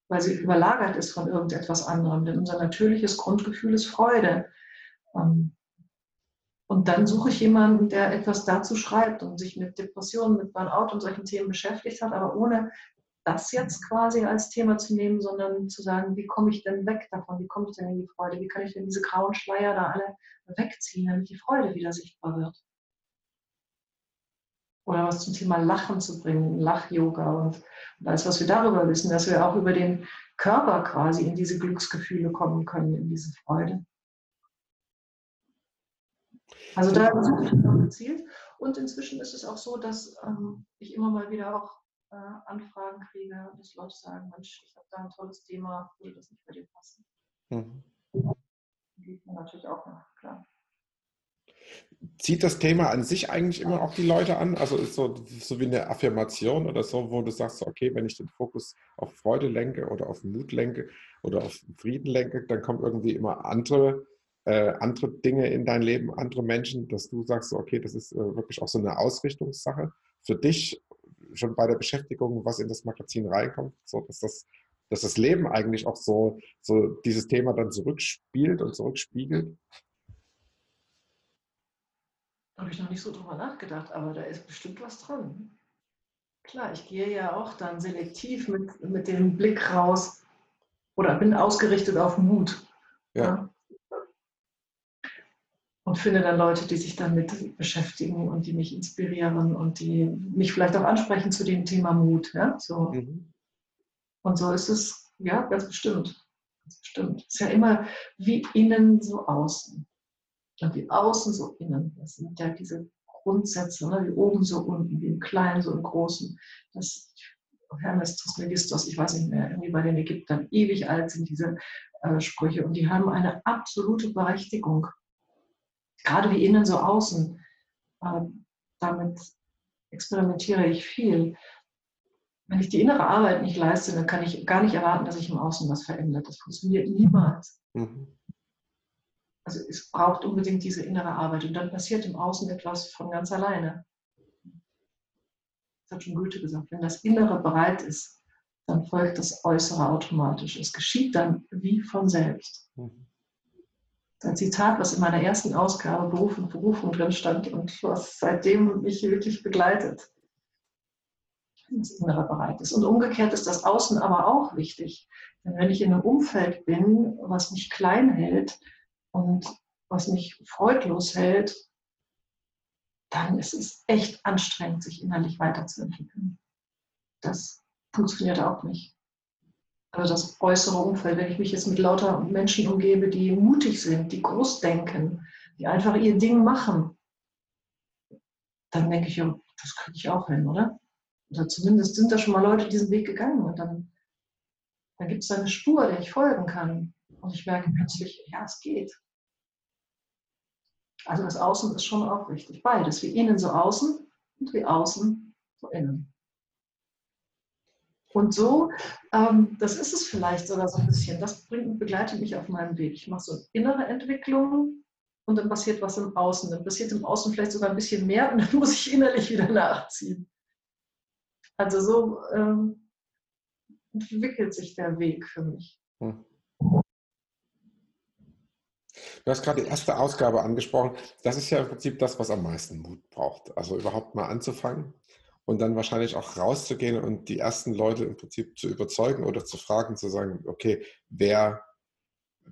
B: Weil sie überlagert ist von irgendetwas anderem. Denn unser natürliches Grundgefühl ist Freude. Ähm, und dann suche ich jemanden, der etwas dazu schreibt und sich mit Depressionen, mit Burnout und solchen Themen beschäftigt hat, aber ohne das jetzt quasi als Thema zu nehmen, sondern zu sagen, wie komme ich denn weg davon? Wie komme ich denn in die Freude? Wie kann ich denn diese grauen Schleier da alle wegziehen, damit die Freude wieder sichtbar wird? Oder was zum Thema Lachen zu bringen, Lach-Yoga und, und alles, was wir darüber wissen, dass wir auch über den Körper quasi in diese Glücksgefühle kommen können, in diese Freude. Also da suche ich noch gezielt. Und inzwischen ist es auch so, dass ähm, ich immer mal wieder auch äh, Anfragen kriege, dass Leute sagen, Mensch, ich habe da ein tolles Thema, würde das nicht bei dir passen? Mhm. Geht mir natürlich auch nach, klar.
A: Zieht das Thema an sich eigentlich immer auch die Leute an? Also ist so, so wie eine Affirmation oder so, wo du sagst, okay, wenn ich den Fokus auf Freude lenke oder auf Mut lenke oder auf Frieden lenke, dann kommen irgendwie immer andere, äh, andere Dinge in dein Leben, andere Menschen, dass du sagst, okay, das ist äh, wirklich auch so eine Ausrichtungssache für dich, schon bei der Beschäftigung, was in das Magazin reinkommt, so dass das, dass das Leben eigentlich auch so, so dieses Thema dann zurückspielt und zurückspiegelt?
B: habe ich noch nicht so drüber nachgedacht, aber da ist bestimmt was dran. Klar, ich gehe ja auch dann selektiv mit, mit dem Blick raus oder bin ausgerichtet auf Mut. Ja. ja. Und finde dann Leute, die sich damit beschäftigen und die mich inspirieren und die mich vielleicht auch ansprechen zu dem Thema Mut. Ja? So. Mhm. Und so ist es, ja, ganz bestimmt. Ganz bestimmt. Es ist ja immer wie innen, so außen. Und wie außen so innen. Das sind ja diese Grundsätze, ne? wie oben so unten, wie im Kleinen so im Großen. Das Hermes Trismegistos, ich weiß nicht mehr, irgendwie bei den Ägyptern ewig alt sind diese äh, Sprüche und die haben eine absolute Berechtigung. Gerade wie innen so außen. Äh, damit experimentiere ich viel. Wenn ich die innere Arbeit nicht leiste, dann kann ich gar nicht erwarten, dass sich im Außen was verändert. Das funktioniert niemals. Mhm. Also es braucht unbedingt diese innere Arbeit und dann passiert im Außen etwas von ganz alleine. Das hat schon Goethe gesagt, wenn das Innere bereit ist, dann folgt das Äußere automatisch. Es geschieht dann wie von selbst. Mhm. Ein Zitat, was in meiner ersten Ausgabe Beruf und Berufung drin stand und was seitdem mich wirklich begleitet. Das Innere bereit ist. Und umgekehrt ist das Außen aber auch wichtig. Denn wenn ich in einem Umfeld bin, was mich klein hält, und was mich freudlos hält, dann ist es echt anstrengend, sich innerlich weiterzuentwickeln. Das funktioniert auch nicht. Also das äußere Umfeld, wenn ich mich jetzt mit lauter Menschen umgebe, die mutig sind, die groß denken, die einfach ihr Ding machen, dann denke ich, ja, das kriege ich auch hin, oder? Oder zumindest sind da schon mal Leute diesen Weg gegangen und dann, dann gibt es eine Spur, der ich folgen kann. Und ich merke plötzlich, ja, es geht. Also das Außen ist schon auch wichtig. Beides, wie innen so außen und wie außen so innen. Und so, ähm, das ist es vielleicht sogar so ein bisschen, das bringt, begleitet mich auf meinem Weg. Ich mache so innere Entwicklung und dann passiert was im Außen. Dann passiert im Außen vielleicht sogar ein bisschen mehr und dann muss ich innerlich wieder nachziehen. Also so ähm, entwickelt sich der Weg für mich. Hm.
A: Du hast gerade die erste Ausgabe angesprochen. Das ist ja im Prinzip das, was am meisten Mut braucht. Also überhaupt mal anzufangen und dann wahrscheinlich auch rauszugehen und die ersten Leute im Prinzip zu überzeugen oder zu fragen, zu sagen, okay, wer,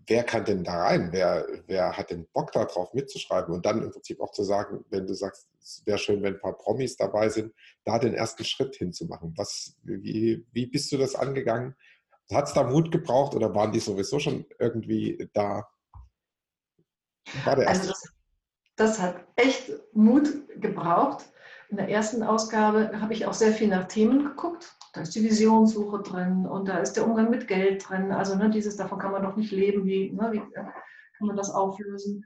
A: wer kann denn da rein? Wer, wer hat den Bock darauf mitzuschreiben? Und dann im Prinzip auch zu sagen, wenn du sagst, es wäre schön, wenn ein paar Promis dabei sind, da den ersten Schritt hinzumachen. Was, wie, wie bist du das angegangen? Hat es da Mut gebraucht oder waren die sowieso schon irgendwie da?
B: War der erste. Also das, das hat echt Mut gebraucht. In der ersten Ausgabe habe ich auch sehr viel nach Themen geguckt. Da ist die Visionssuche drin und da ist der Umgang mit Geld drin. Also ne, dieses, davon kann man doch nicht leben. Wie, ne, wie kann man das auflösen?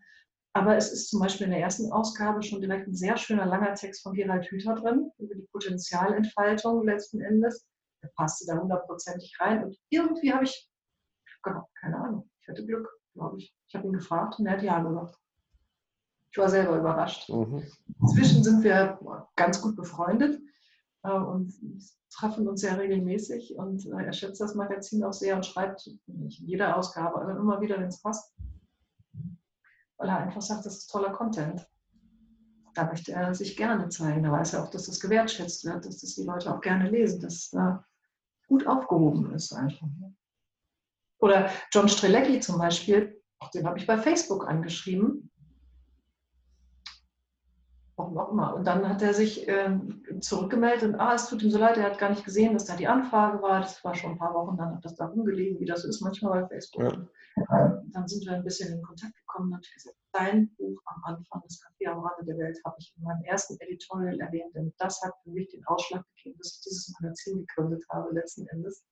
B: Aber es ist zum Beispiel in der ersten Ausgabe schon direkt ein sehr schöner langer Text von Gerald Hüther drin, über die Potenzialentfaltung letzten Endes. Der passte da hundertprozentig rein. Und irgendwie habe ich, genau, keine Ahnung, ich hatte Glück glaube ich. Ich habe ihn gefragt und er hat ja gesagt. Ich war selber überrascht. Mhm. Inzwischen sind wir ganz gut befreundet äh, und treffen uns sehr regelmäßig und äh, er schätzt das Magazin auch sehr und schreibt nicht in jeder Ausgabe, aber immer wieder, wenn es passt, weil er einfach sagt, das ist toller Content. Da möchte er sich gerne zeigen. Da weiß er auch, dass das gewertschätzt wird, dass das die Leute auch gerne lesen, dass da gut aufgehoben ist einfach. Ne? Oder John Strelecki zum Beispiel, den habe ich bei Facebook angeschrieben. Warum auch immer. Und dann hat er sich äh, zurückgemeldet und ah, es tut ihm so leid, er hat gar nicht gesehen, dass da die Anfrage war. Das war schon ein paar Wochen, dann hat das da rumgelegen, wie das ist manchmal bei Facebook. Ja. Dann sind wir ein bisschen in Kontakt gekommen und ich gesagt, dein Buch am Anfang, das Café am Rande der Welt, habe ich in meinem ersten Editorial erwähnt, denn das hat für mich den Ausschlag gegeben, dass ich dieses Magazin gegründet habe, letzten Endes.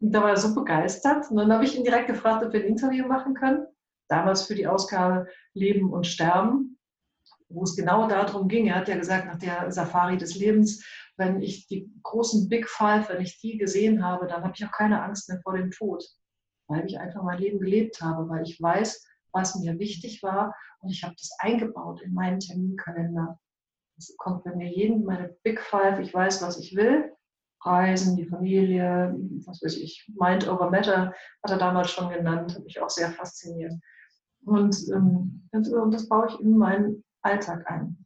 B: Und da war er so begeistert. Und dann habe ich ihn direkt gefragt, ob wir ein Interview machen können. Damals für die Ausgabe Leben und Sterben. Wo es genau darum ging. Er hat ja gesagt, nach der Safari des Lebens, wenn ich die großen Big Five, wenn ich die gesehen habe, dann habe ich auch keine Angst mehr vor dem Tod, weil ich einfach mein Leben gelebt habe, weil ich weiß, was mir wichtig war und ich habe das eingebaut in meinen Terminkalender. Es kommt bei mir jeden meine Big Five, ich weiß, was ich will. Reisen, die Familie, was weiß ich, Mind over Matter hat er damals schon genannt, hat mich auch sehr fasziniert. Und, ähm, und das baue ich in meinen Alltag ein.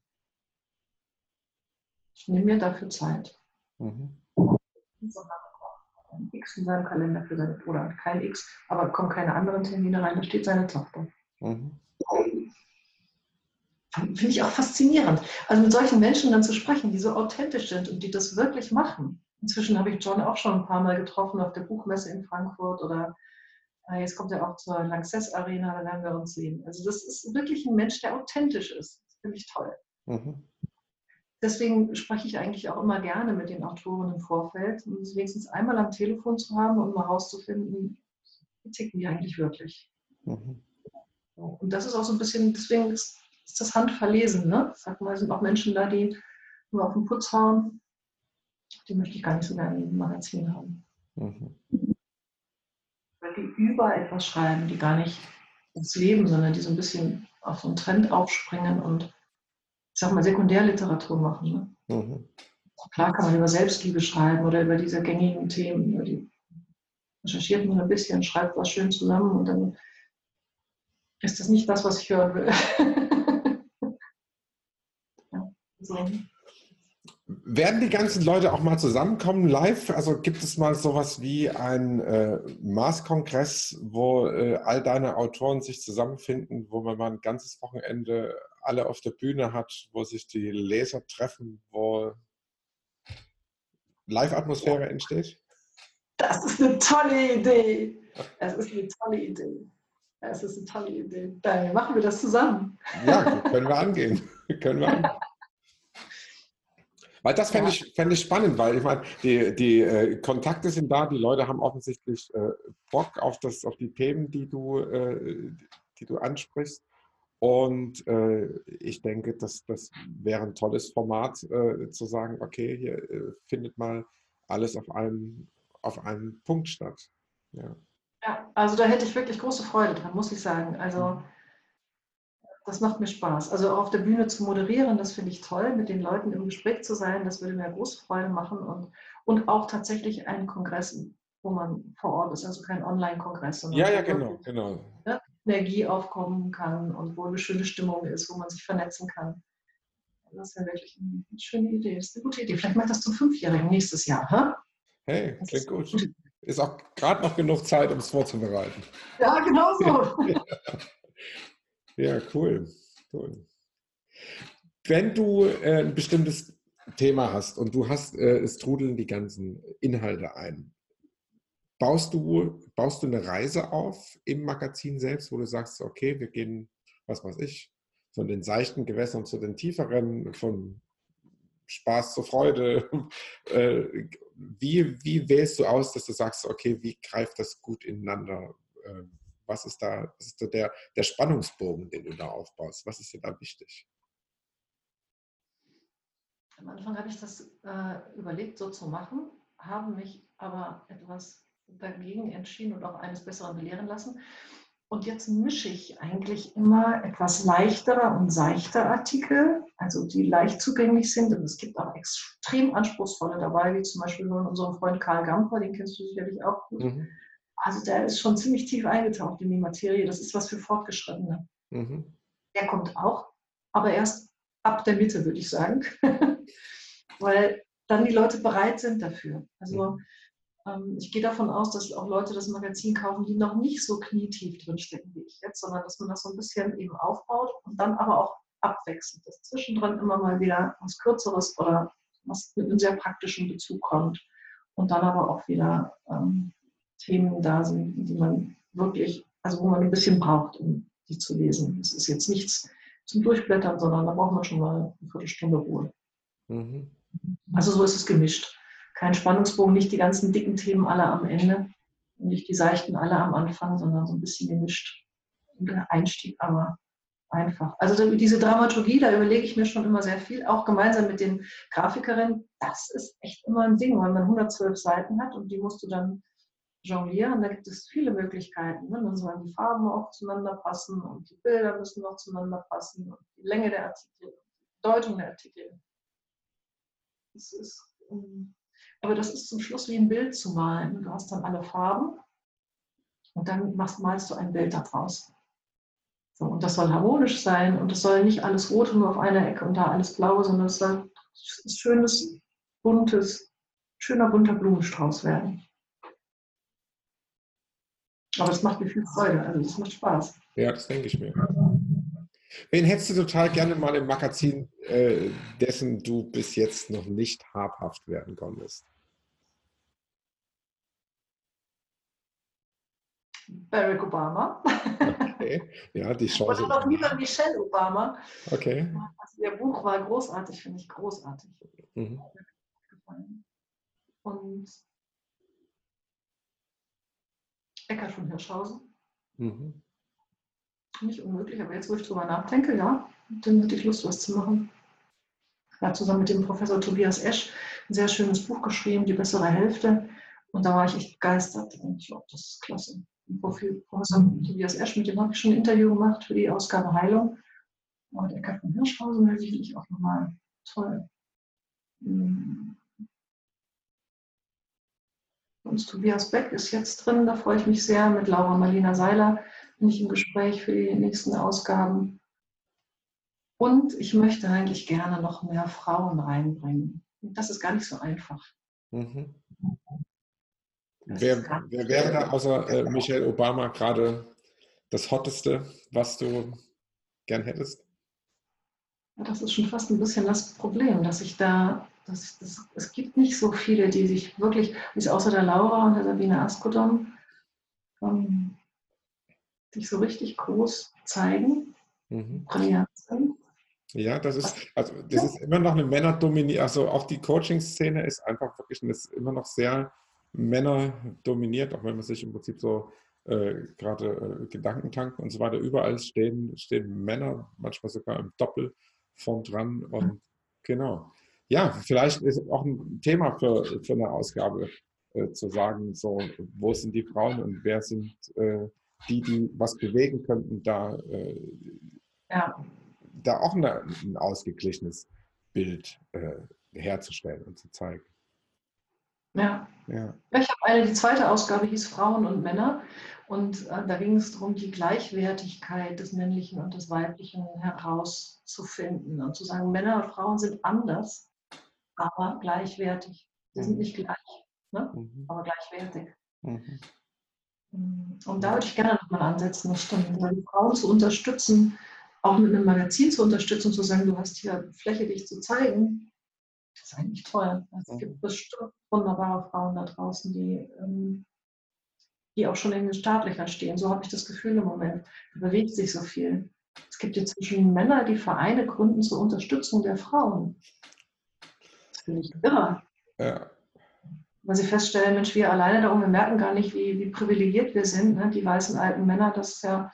B: Ich nehme mir dafür Zeit. Mhm. Ein X in seinem Kalender für seine, oder kein X, aber kommen keine anderen Termine rein, da steht seine Tochter. Mhm. Finde ich auch faszinierend. Also mit solchen Menschen dann zu sprechen, die so authentisch sind und die das wirklich machen. Inzwischen habe ich John auch schon ein paar Mal getroffen auf der Buchmesse in Frankfurt oder äh, jetzt kommt er auch zur Lanxess Arena, da werden wir uns sehen. Also das ist wirklich ein Mensch, der authentisch ist. Finde ich toll. Mhm. Deswegen spreche ich eigentlich auch immer gerne mit den Autoren im Vorfeld, um es wenigstens einmal am Telefon zu haben und mal herauszufinden, wie ticken die eigentlich wirklich. Mhm. Und das ist auch so ein bisschen, deswegen ist, ist das Handverlesen. Ne? Sag mal, sind auch Menschen da, die nur auf den Putz hauen. Die möchte ich gar nicht so gerne im Magazin haben. Mhm. Weil die über etwas schreiben, die gar nicht ins Leben, sondern die so ein bisschen auf so einen Trend aufspringen und ich sag mal Sekundärliteratur machen. Ne? Mhm. Klar kann man über Selbstliebe schreiben oder über diese gängigen Themen. Über die recherchiert man ein bisschen, schreibt was schön zusammen und dann ist das nicht das, was ich hören will.
A: ja, so. Werden die ganzen Leute auch mal zusammenkommen live? Also gibt es mal sowas wie ein äh, Mars-Kongress, wo äh, all deine Autoren sich zusammenfinden, wo man mal ein ganzes Wochenende alle auf der Bühne hat, wo sich die Leser treffen, wo Live-Atmosphäre entsteht?
B: Das ist eine tolle Idee. Das ist eine tolle Idee. Das ist eine tolle Idee. Dann machen wir das zusammen.
A: Ja, können wir angehen. können wir angehen. Weil das fände ich, fänd ich spannend, weil ich meine, die, die äh, Kontakte sind da, die Leute haben offensichtlich äh, Bock auf, das, auf die Themen, die du, äh, die du ansprichst. Und äh, ich denke, das, das wäre ein tolles Format, äh, zu sagen, okay, hier äh, findet mal alles auf einem, auf einem Punkt statt. Ja.
B: Ja, also da hätte ich wirklich große Freude dran, muss ich sagen. Also mhm. Das macht mir Spaß. Also auf der Bühne zu moderieren, das finde ich toll, mit den Leuten im Gespräch zu sein, das würde mir große Freude machen und, und auch tatsächlich einen Kongress, wo man vor Ort ist, also kein Online-Kongress.
A: Ja, ja, genau, genau.
B: Ne, Energie aufkommen kann und wo eine schöne Stimmung ist, wo man sich vernetzen kann. Das wäre wirklich eine schöne Idee. Das ist eine gute Idee. Vielleicht macht das zum Fünfjährigen nächstes Jahr. Hä?
A: Hey, klingt gut ist auch gerade noch genug Zeit, um es vorzubereiten.
B: Ja, genau so.
A: ja, cool. cool. Wenn du äh, ein bestimmtes Thema hast und du hast, äh, es trudeln die ganzen Inhalte ein, baust du, baust du eine Reise auf im Magazin selbst, wo du sagst, okay, wir gehen, was weiß ich, von den seichten Gewässern zu den tieferen, von Spaß zur Freude. Äh, wie, wie wählst du aus, dass du sagst, okay, wie greift das gut ineinander? Was ist da, was ist da der, der Spannungsbogen, den du da aufbaust? Was ist dir da wichtig?
B: Am Anfang habe ich das äh, überlegt, so zu machen, habe mich aber etwas dagegen entschieden und auch eines Besseren belehren lassen. Und jetzt mische ich eigentlich immer etwas leichtere und seichte Artikel, also die leicht zugänglich sind. Und es gibt auch extrem anspruchsvolle dabei, wie zum Beispiel unseren Freund Karl Gamper, den kennst du sicherlich auch gut. Mhm. Also der ist schon ziemlich tief eingetaucht in die Materie. Das ist was für Fortgeschrittene. Mhm. Der kommt auch, aber erst ab der Mitte, würde ich sagen. Weil dann die Leute bereit sind dafür. Also mhm ähm, ich gehe davon aus, dass auch Leute das Magazin kaufen, die noch nicht so knietief drinstecken wie ich jetzt, sondern dass man das so ein bisschen eben aufbaut und dann aber auch abwechselt, dass zwischendrin immer mal wieder was Kürzeres oder was mit einem sehr praktischen Bezug kommt und dann aber auch wieder ähm, Themen da sind, die man wirklich, also wo man ein bisschen braucht, um die zu lesen. Es ist jetzt nichts zum Durchblättern, sondern da braucht man schon mal eine Viertelstunde Ruhe. Mhm. Also so ist es gemischt kein Spannungsbogen, nicht die ganzen dicken Themen alle am Ende nicht die seichten alle am Anfang, sondern so ein bisschen gemischt. Und der Einstieg aber einfach. Also diese Dramaturgie, da überlege ich mir schon immer sehr viel, auch gemeinsam mit den Grafikerinnen. Das ist echt immer ein Ding, weil man 112 Seiten hat und die musst du dann jonglieren. Da gibt es viele Möglichkeiten. Ne? Dann sollen die Farben auch zueinander passen und die Bilder müssen auch zueinander passen und die Länge der Artikel, die Bedeutung der Artikel. Das ist, ähm, aber das ist zum Schluss wie ein Bild zu malen. Du hast dann alle Farben und dann machst, malst du ein Bild daraus. So, und das soll harmonisch sein und es soll nicht alles rot nur auf einer Ecke und da alles blau, sondern es soll ein schönes, buntes, schöner bunter Blumenstrauß werden. Aber es macht mir viel Freude, also es macht Spaß.
A: Ja, das denke ich mir. Wen hättest du total gerne mal im Magazin, äh, dessen du bis jetzt noch nicht habhaft werden konntest?
B: Barack Obama.
A: Okay, ja, die Chance.
B: Oder noch lieber Michelle Obama.
A: Okay.
B: Also ihr Buch war großartig, finde ich großartig. Mhm. Und Eckart von Hirschhausen. Mhm. Nicht unmöglich, aber jetzt, wo ich drüber nachdenke, ja, dann hätte ich Lust, was zu machen. Er hat zusammen mit dem Professor Tobias Esch ein sehr schönes Buch geschrieben, Die bessere Hälfte. Und da war ich echt begeistert. Und ich glaube, das ist klasse. Professor Tobias Esch, mit dem habe ich schon ein Interview gemacht für die Ausgabe Heilung. Und Eckart von Hirschhausen wäre sicherlich auch nochmal toll. Hm. Und Tobias Beck ist jetzt drin, da freue ich mich sehr. Mit Laura Marlina Seiler bin ich im Gespräch für die nächsten Ausgaben. Und ich möchte eigentlich gerne noch mehr Frauen reinbringen. Das ist gar nicht so einfach. Mhm.
A: Wer, wer, wäre da außer äh, Michelle Obama gerade das Hotteste, was du gern hättest?
B: Das ist schon fast ein bisschen das Problem, dass ich da das, das, es gibt nicht so viele, die sich wirklich, außer der Laura und der Sabine Askodom, ähm, sich so richtig groß zeigen, mhm. brillant sind.
A: Ja, das ist, also das ist immer noch eine Männerdominierte, also auch die Coaching-Szene ist einfach wirklich ist immer noch sehr männerdominiert, auch wenn man sich im Prinzip so äh, gerade äh, Gedankentanken und so weiter, überall stehen, stehen Männer, manchmal sogar im Doppel vorn dran und genau ja, vielleicht ist auch ein Thema für, für eine Ausgabe äh, zu sagen, so, wo sind die Frauen und wer sind äh, die, die was bewegen könnten, da, äh, ja. da auch eine, ein ausgeglichenes Bild äh, herzustellen und zu zeigen.
B: Ja. ja. Ich habe eine, die zweite Ausgabe hieß Frauen und Männer. Und äh, da ging es darum, die Gleichwertigkeit des Männlichen und des Weiblichen herauszufinden und zu sagen, Männer und Frauen sind anders aber gleichwertig. Sie sind mhm. nicht gleich, ne? mhm. aber gleichwertig. Mhm. Mm, und da würde ich gerne nochmal ansetzen, das stimmt. Die Frauen zu unterstützen, auch mit einem Magazin zu unterstützen, zu sagen, du hast hier Fläche, dich zu zeigen, das ist eigentlich toll. Also es gibt mhm. bestimmt wunderbare Frauen da draußen, die, ähm, die auch schon in den Startlöchern stehen. So habe ich das Gefühl im Moment. Da bewegt sich so viel. Es gibt inzwischen Männer, die Vereine gründen zur Unterstützung der Frauen finde ich irre. Ja. Weil sie feststellen, Mensch, wir alleine darum, wir merken gar nicht, wie, wie privilegiert wir sind. Ne? Die weißen alten Männer, das ist ja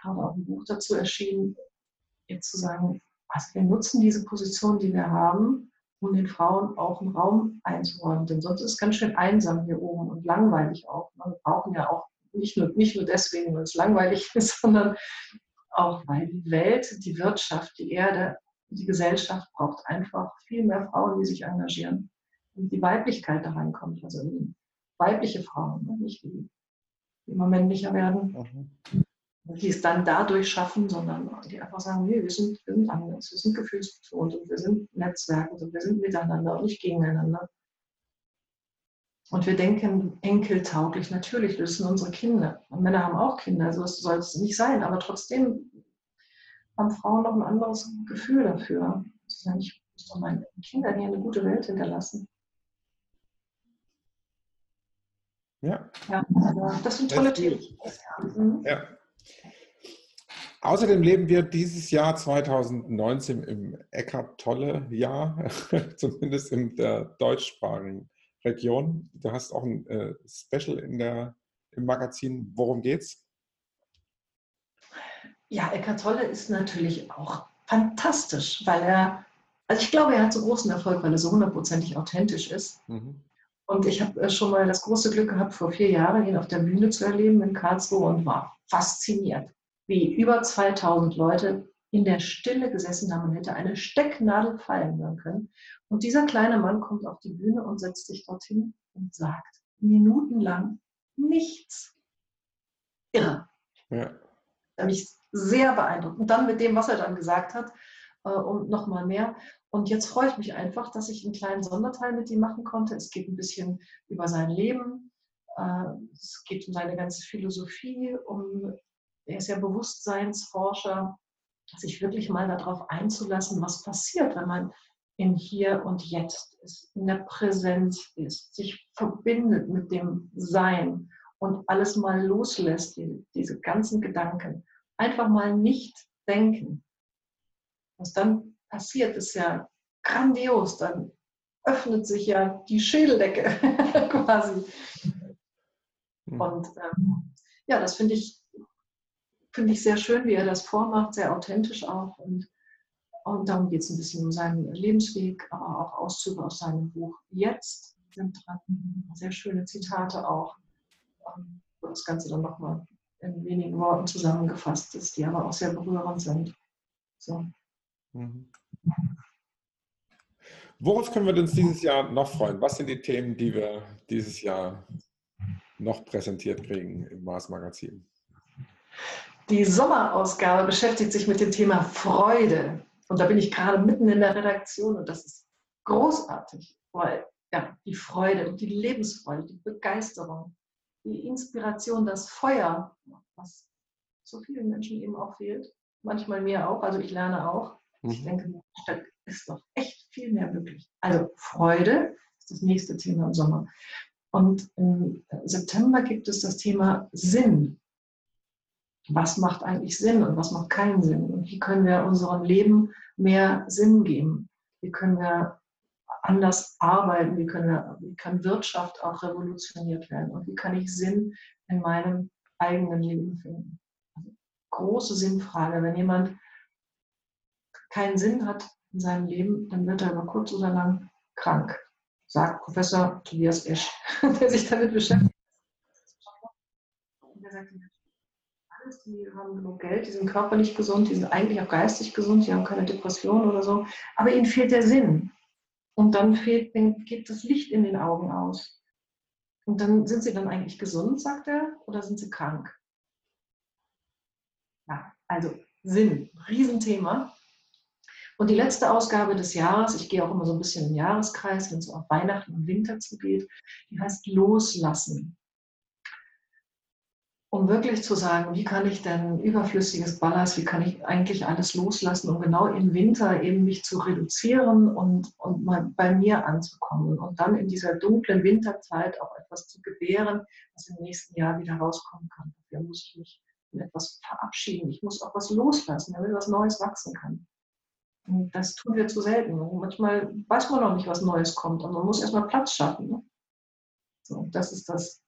B: gerade auch ein Buch dazu erschienen, jetzt zu sagen, also wir nutzen diese Position, die wir haben, um den Frauen auch einen Raum einzuräumen. Denn sonst ist es ganz schön einsam hier oben und langweilig auch. Ne? Wir brauchen ja auch nicht nur, nicht nur deswegen, weil es langweilig ist, sondern auch, weil die Welt, die Wirtschaft, die Erde die Gesellschaft braucht einfach viel mehr Frauen, die sich engagieren und die Weiblichkeit da reinkommt. Also weibliche Frauen, ne? nicht die, die immer männlicher werden, mhm. die es dann dadurch schaffen, sondern die einfach sagen, nee, wir sind, wir sind anders, wir sind gefühlsbetont und wir sind netzwerkend und wir sind miteinander und nicht gegeneinander. Und wir denken enkeltauglich, natürlich, das sind unsere Kinder. Und Männer haben auch Kinder, so soll es nicht sein, aber trotzdem haben Frauen noch ein anderes Gefühl dafür. Zu sagen, ich muss doch meinen Kindern hier eine gute Welt hinterlassen.
A: Ja.
B: ja das sind tolle Themen.
A: Mhm. Ja. Außerdem leben wir dieses Jahr 2019 im Eckart Tolle Jahr, zumindest in der deutschsprachigen Region. Du hast auch ein äh, Special in der, im Magazin. Worum geht's?
B: Ja, Eckart Tolle ist natürlich auch fantastisch, weil er, also ich glaube, er hat so großen Erfolg, weil er so hundertprozentig authentisch ist. Mhm. Und ich habe äh, schon mal das große Glück gehabt, vor vier Jahren ihn auf der Bühne zu erleben in Karlsruhe und war fasziniert, wie über 2000 Leute in der Stille gesessen haben und hätte eine Stecknadel fallen hören können. Und dieser kleine Mann kommt auf die Bühne und setzt sich dorthin und sagt minutenlang nichts. Irre. Ja. Mich sehr beeindruckt. Und dann mit dem, was er dann gesagt hat, äh, und nochmal mehr. Und jetzt freue ich mich einfach, dass ich einen kleinen Sonderteil mit ihm machen konnte. Es geht ein bisschen über sein Leben. Äh, es geht um seine ganze Philosophie, um, er ist ja Bewusstseinsforscher, sich wirklich mal darauf einzulassen, was passiert, wenn man im Hier und Jetzt ist, in der Präsenz ist, sich verbindet mit dem Sein und alles mal loslässt, die, diese ganzen Gedanken. Einfach mal nicht denken. Was dann passiert, ist ja grandios. Dann öffnet sich ja die Schädeldecke quasi. Hm. Und ähm, ja, das finde ich, find ich sehr schön, wie er das vormacht, sehr authentisch auch. Und, und darum geht es ein bisschen um seinen Lebensweg, aber auch Auszüge aus seinem Buch Jetzt sind dran. Sehr schöne Zitate auch. Ähm, wo das Ganze dann nochmal in wenigen Worten zusammengefasst ist, die aber auch sehr berührend sind. So. Mhm.
A: Worauf können wir uns dieses Jahr noch freuen? Was sind die Themen, die wir dieses Jahr noch präsentiert kriegen im Mars Magazin?
B: Die Sommerausgabe beschäftigt sich mit dem Thema Freude. Und da bin ich gerade mitten in der Redaktion und das ist großartig, weil ja, die Freude, die Lebensfreude, die Begeisterung, die Inspiration, das Feuer, was so vielen Menschen eben auch fehlt, manchmal mir auch, also ich lerne auch. Mhm. Ich denke, da ist noch echt viel mehr möglich. Also Freude ist das nächste Thema im Sommer. Und im September gibt es das Thema Sinn. Was macht eigentlich Sinn und was macht keinen Sinn? Und wie können wir unserem Leben mehr Sinn geben? Wie können wir anders arbeiten? Wie, wir, wie kann Wirtschaft auch revolutioniert werden? Und wie kann ich Sinn in meinem eigenen Leben finden? Also, große Sinnfrage. Wenn jemand keinen Sinn hat in seinem Leben, dann wird er über kurz oder lang krank, sagt Professor Tobias Esch, der sich damit beschäftigt. Und die haben genug Geld, die sind körperlich gesund, die sind eigentlich auch geistig gesund, die haben keine Depression oder so, aber ihnen fehlt der Sinn. Und dann fehlt, geht das Licht in den Augen aus. Und dann sind sie dann eigentlich gesund, sagt er, oder sind sie krank? Ja, also Sinn, Riesenthema. Und die letzte Ausgabe des Jahres, ich gehe auch immer so ein bisschen im Jahreskreis, wenn es auf Weihnachten und Winter zugeht, die heißt Loslassen um wirklich zu sagen, wie kann ich denn überflüssiges Ballast, wie kann ich eigentlich alles loslassen, um genau im Winter eben mich zu reduzieren und, und mal bei mir anzukommen und dann in dieser dunklen Winterzeit auch etwas zu gebären, was im nächsten Jahr wieder rauskommen kann. Dafür muss ich mich von etwas verabschieden. Ich muss auch was loslassen, damit was Neues wachsen kann. Und das tun wir zu selten. Und manchmal weiß man noch nicht, was Neues kommt, aber man muss erstmal Platz schaffen. Ne? So, das ist das.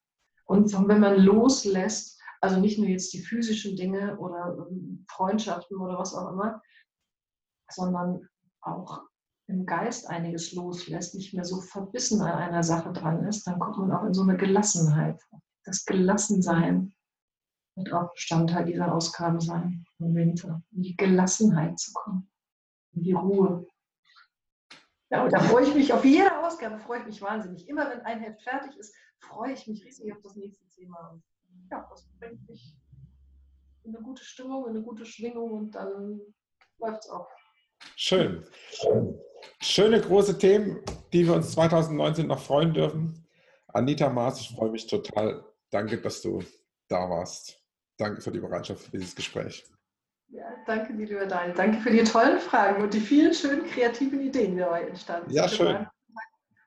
B: Und wenn man loslässt, also nicht nur jetzt die physischen Dinge oder ähm, Freundschaften oder was auch immer, sondern auch im Geist einiges loslässt, nicht mehr so verbissen an einer Sache dran ist, dann kommt man auch in so eine Gelassenheit. Das Gelassensein wird auch Bestandteil dieser Ausgabe sein im Winter, in die Gelassenheit zu kommen, in die Ruhe. Ja, und da freue ich mich auf jede Ausgabe, freue ich mich wahnsinnig. Immer wenn ein Heft fertig ist, freue ich mich riesig auf das nächste Thema ja, das bringt mich in eine gute Stimmung, in eine gute Schwingung und dann läuft es auch.
A: Schön. Schöne große Themen, die wir uns 2019 noch freuen dürfen. Anita Maas, ich freue mich total. Danke, dass du da warst. Danke für die Bereitschaft für dieses Gespräch.
B: Ja, danke dir, lieber Daniel. Danke für die tollen Fragen und die vielen schönen kreativen Ideen, die dabei entstanden
A: sind. Ja, schön.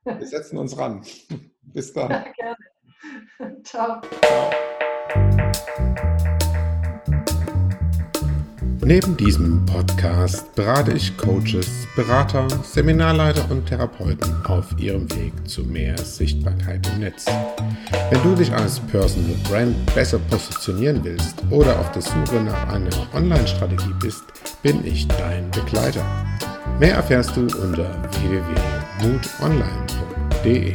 A: Wir setzen uns ran. Bis dann. Ja,
B: gerne. Ciao.
C: Neben diesem Podcast berate ich Coaches, Berater, Seminarleiter und Therapeuten auf ihrem Weg zu mehr Sichtbarkeit im Netz. Wenn du dich als Personal Brand besser positionieren willst oder auf der Suche nach einer Online-Strategie bist, bin ich dein Begleiter. Mehr erfährst du unter www.mutonline.de.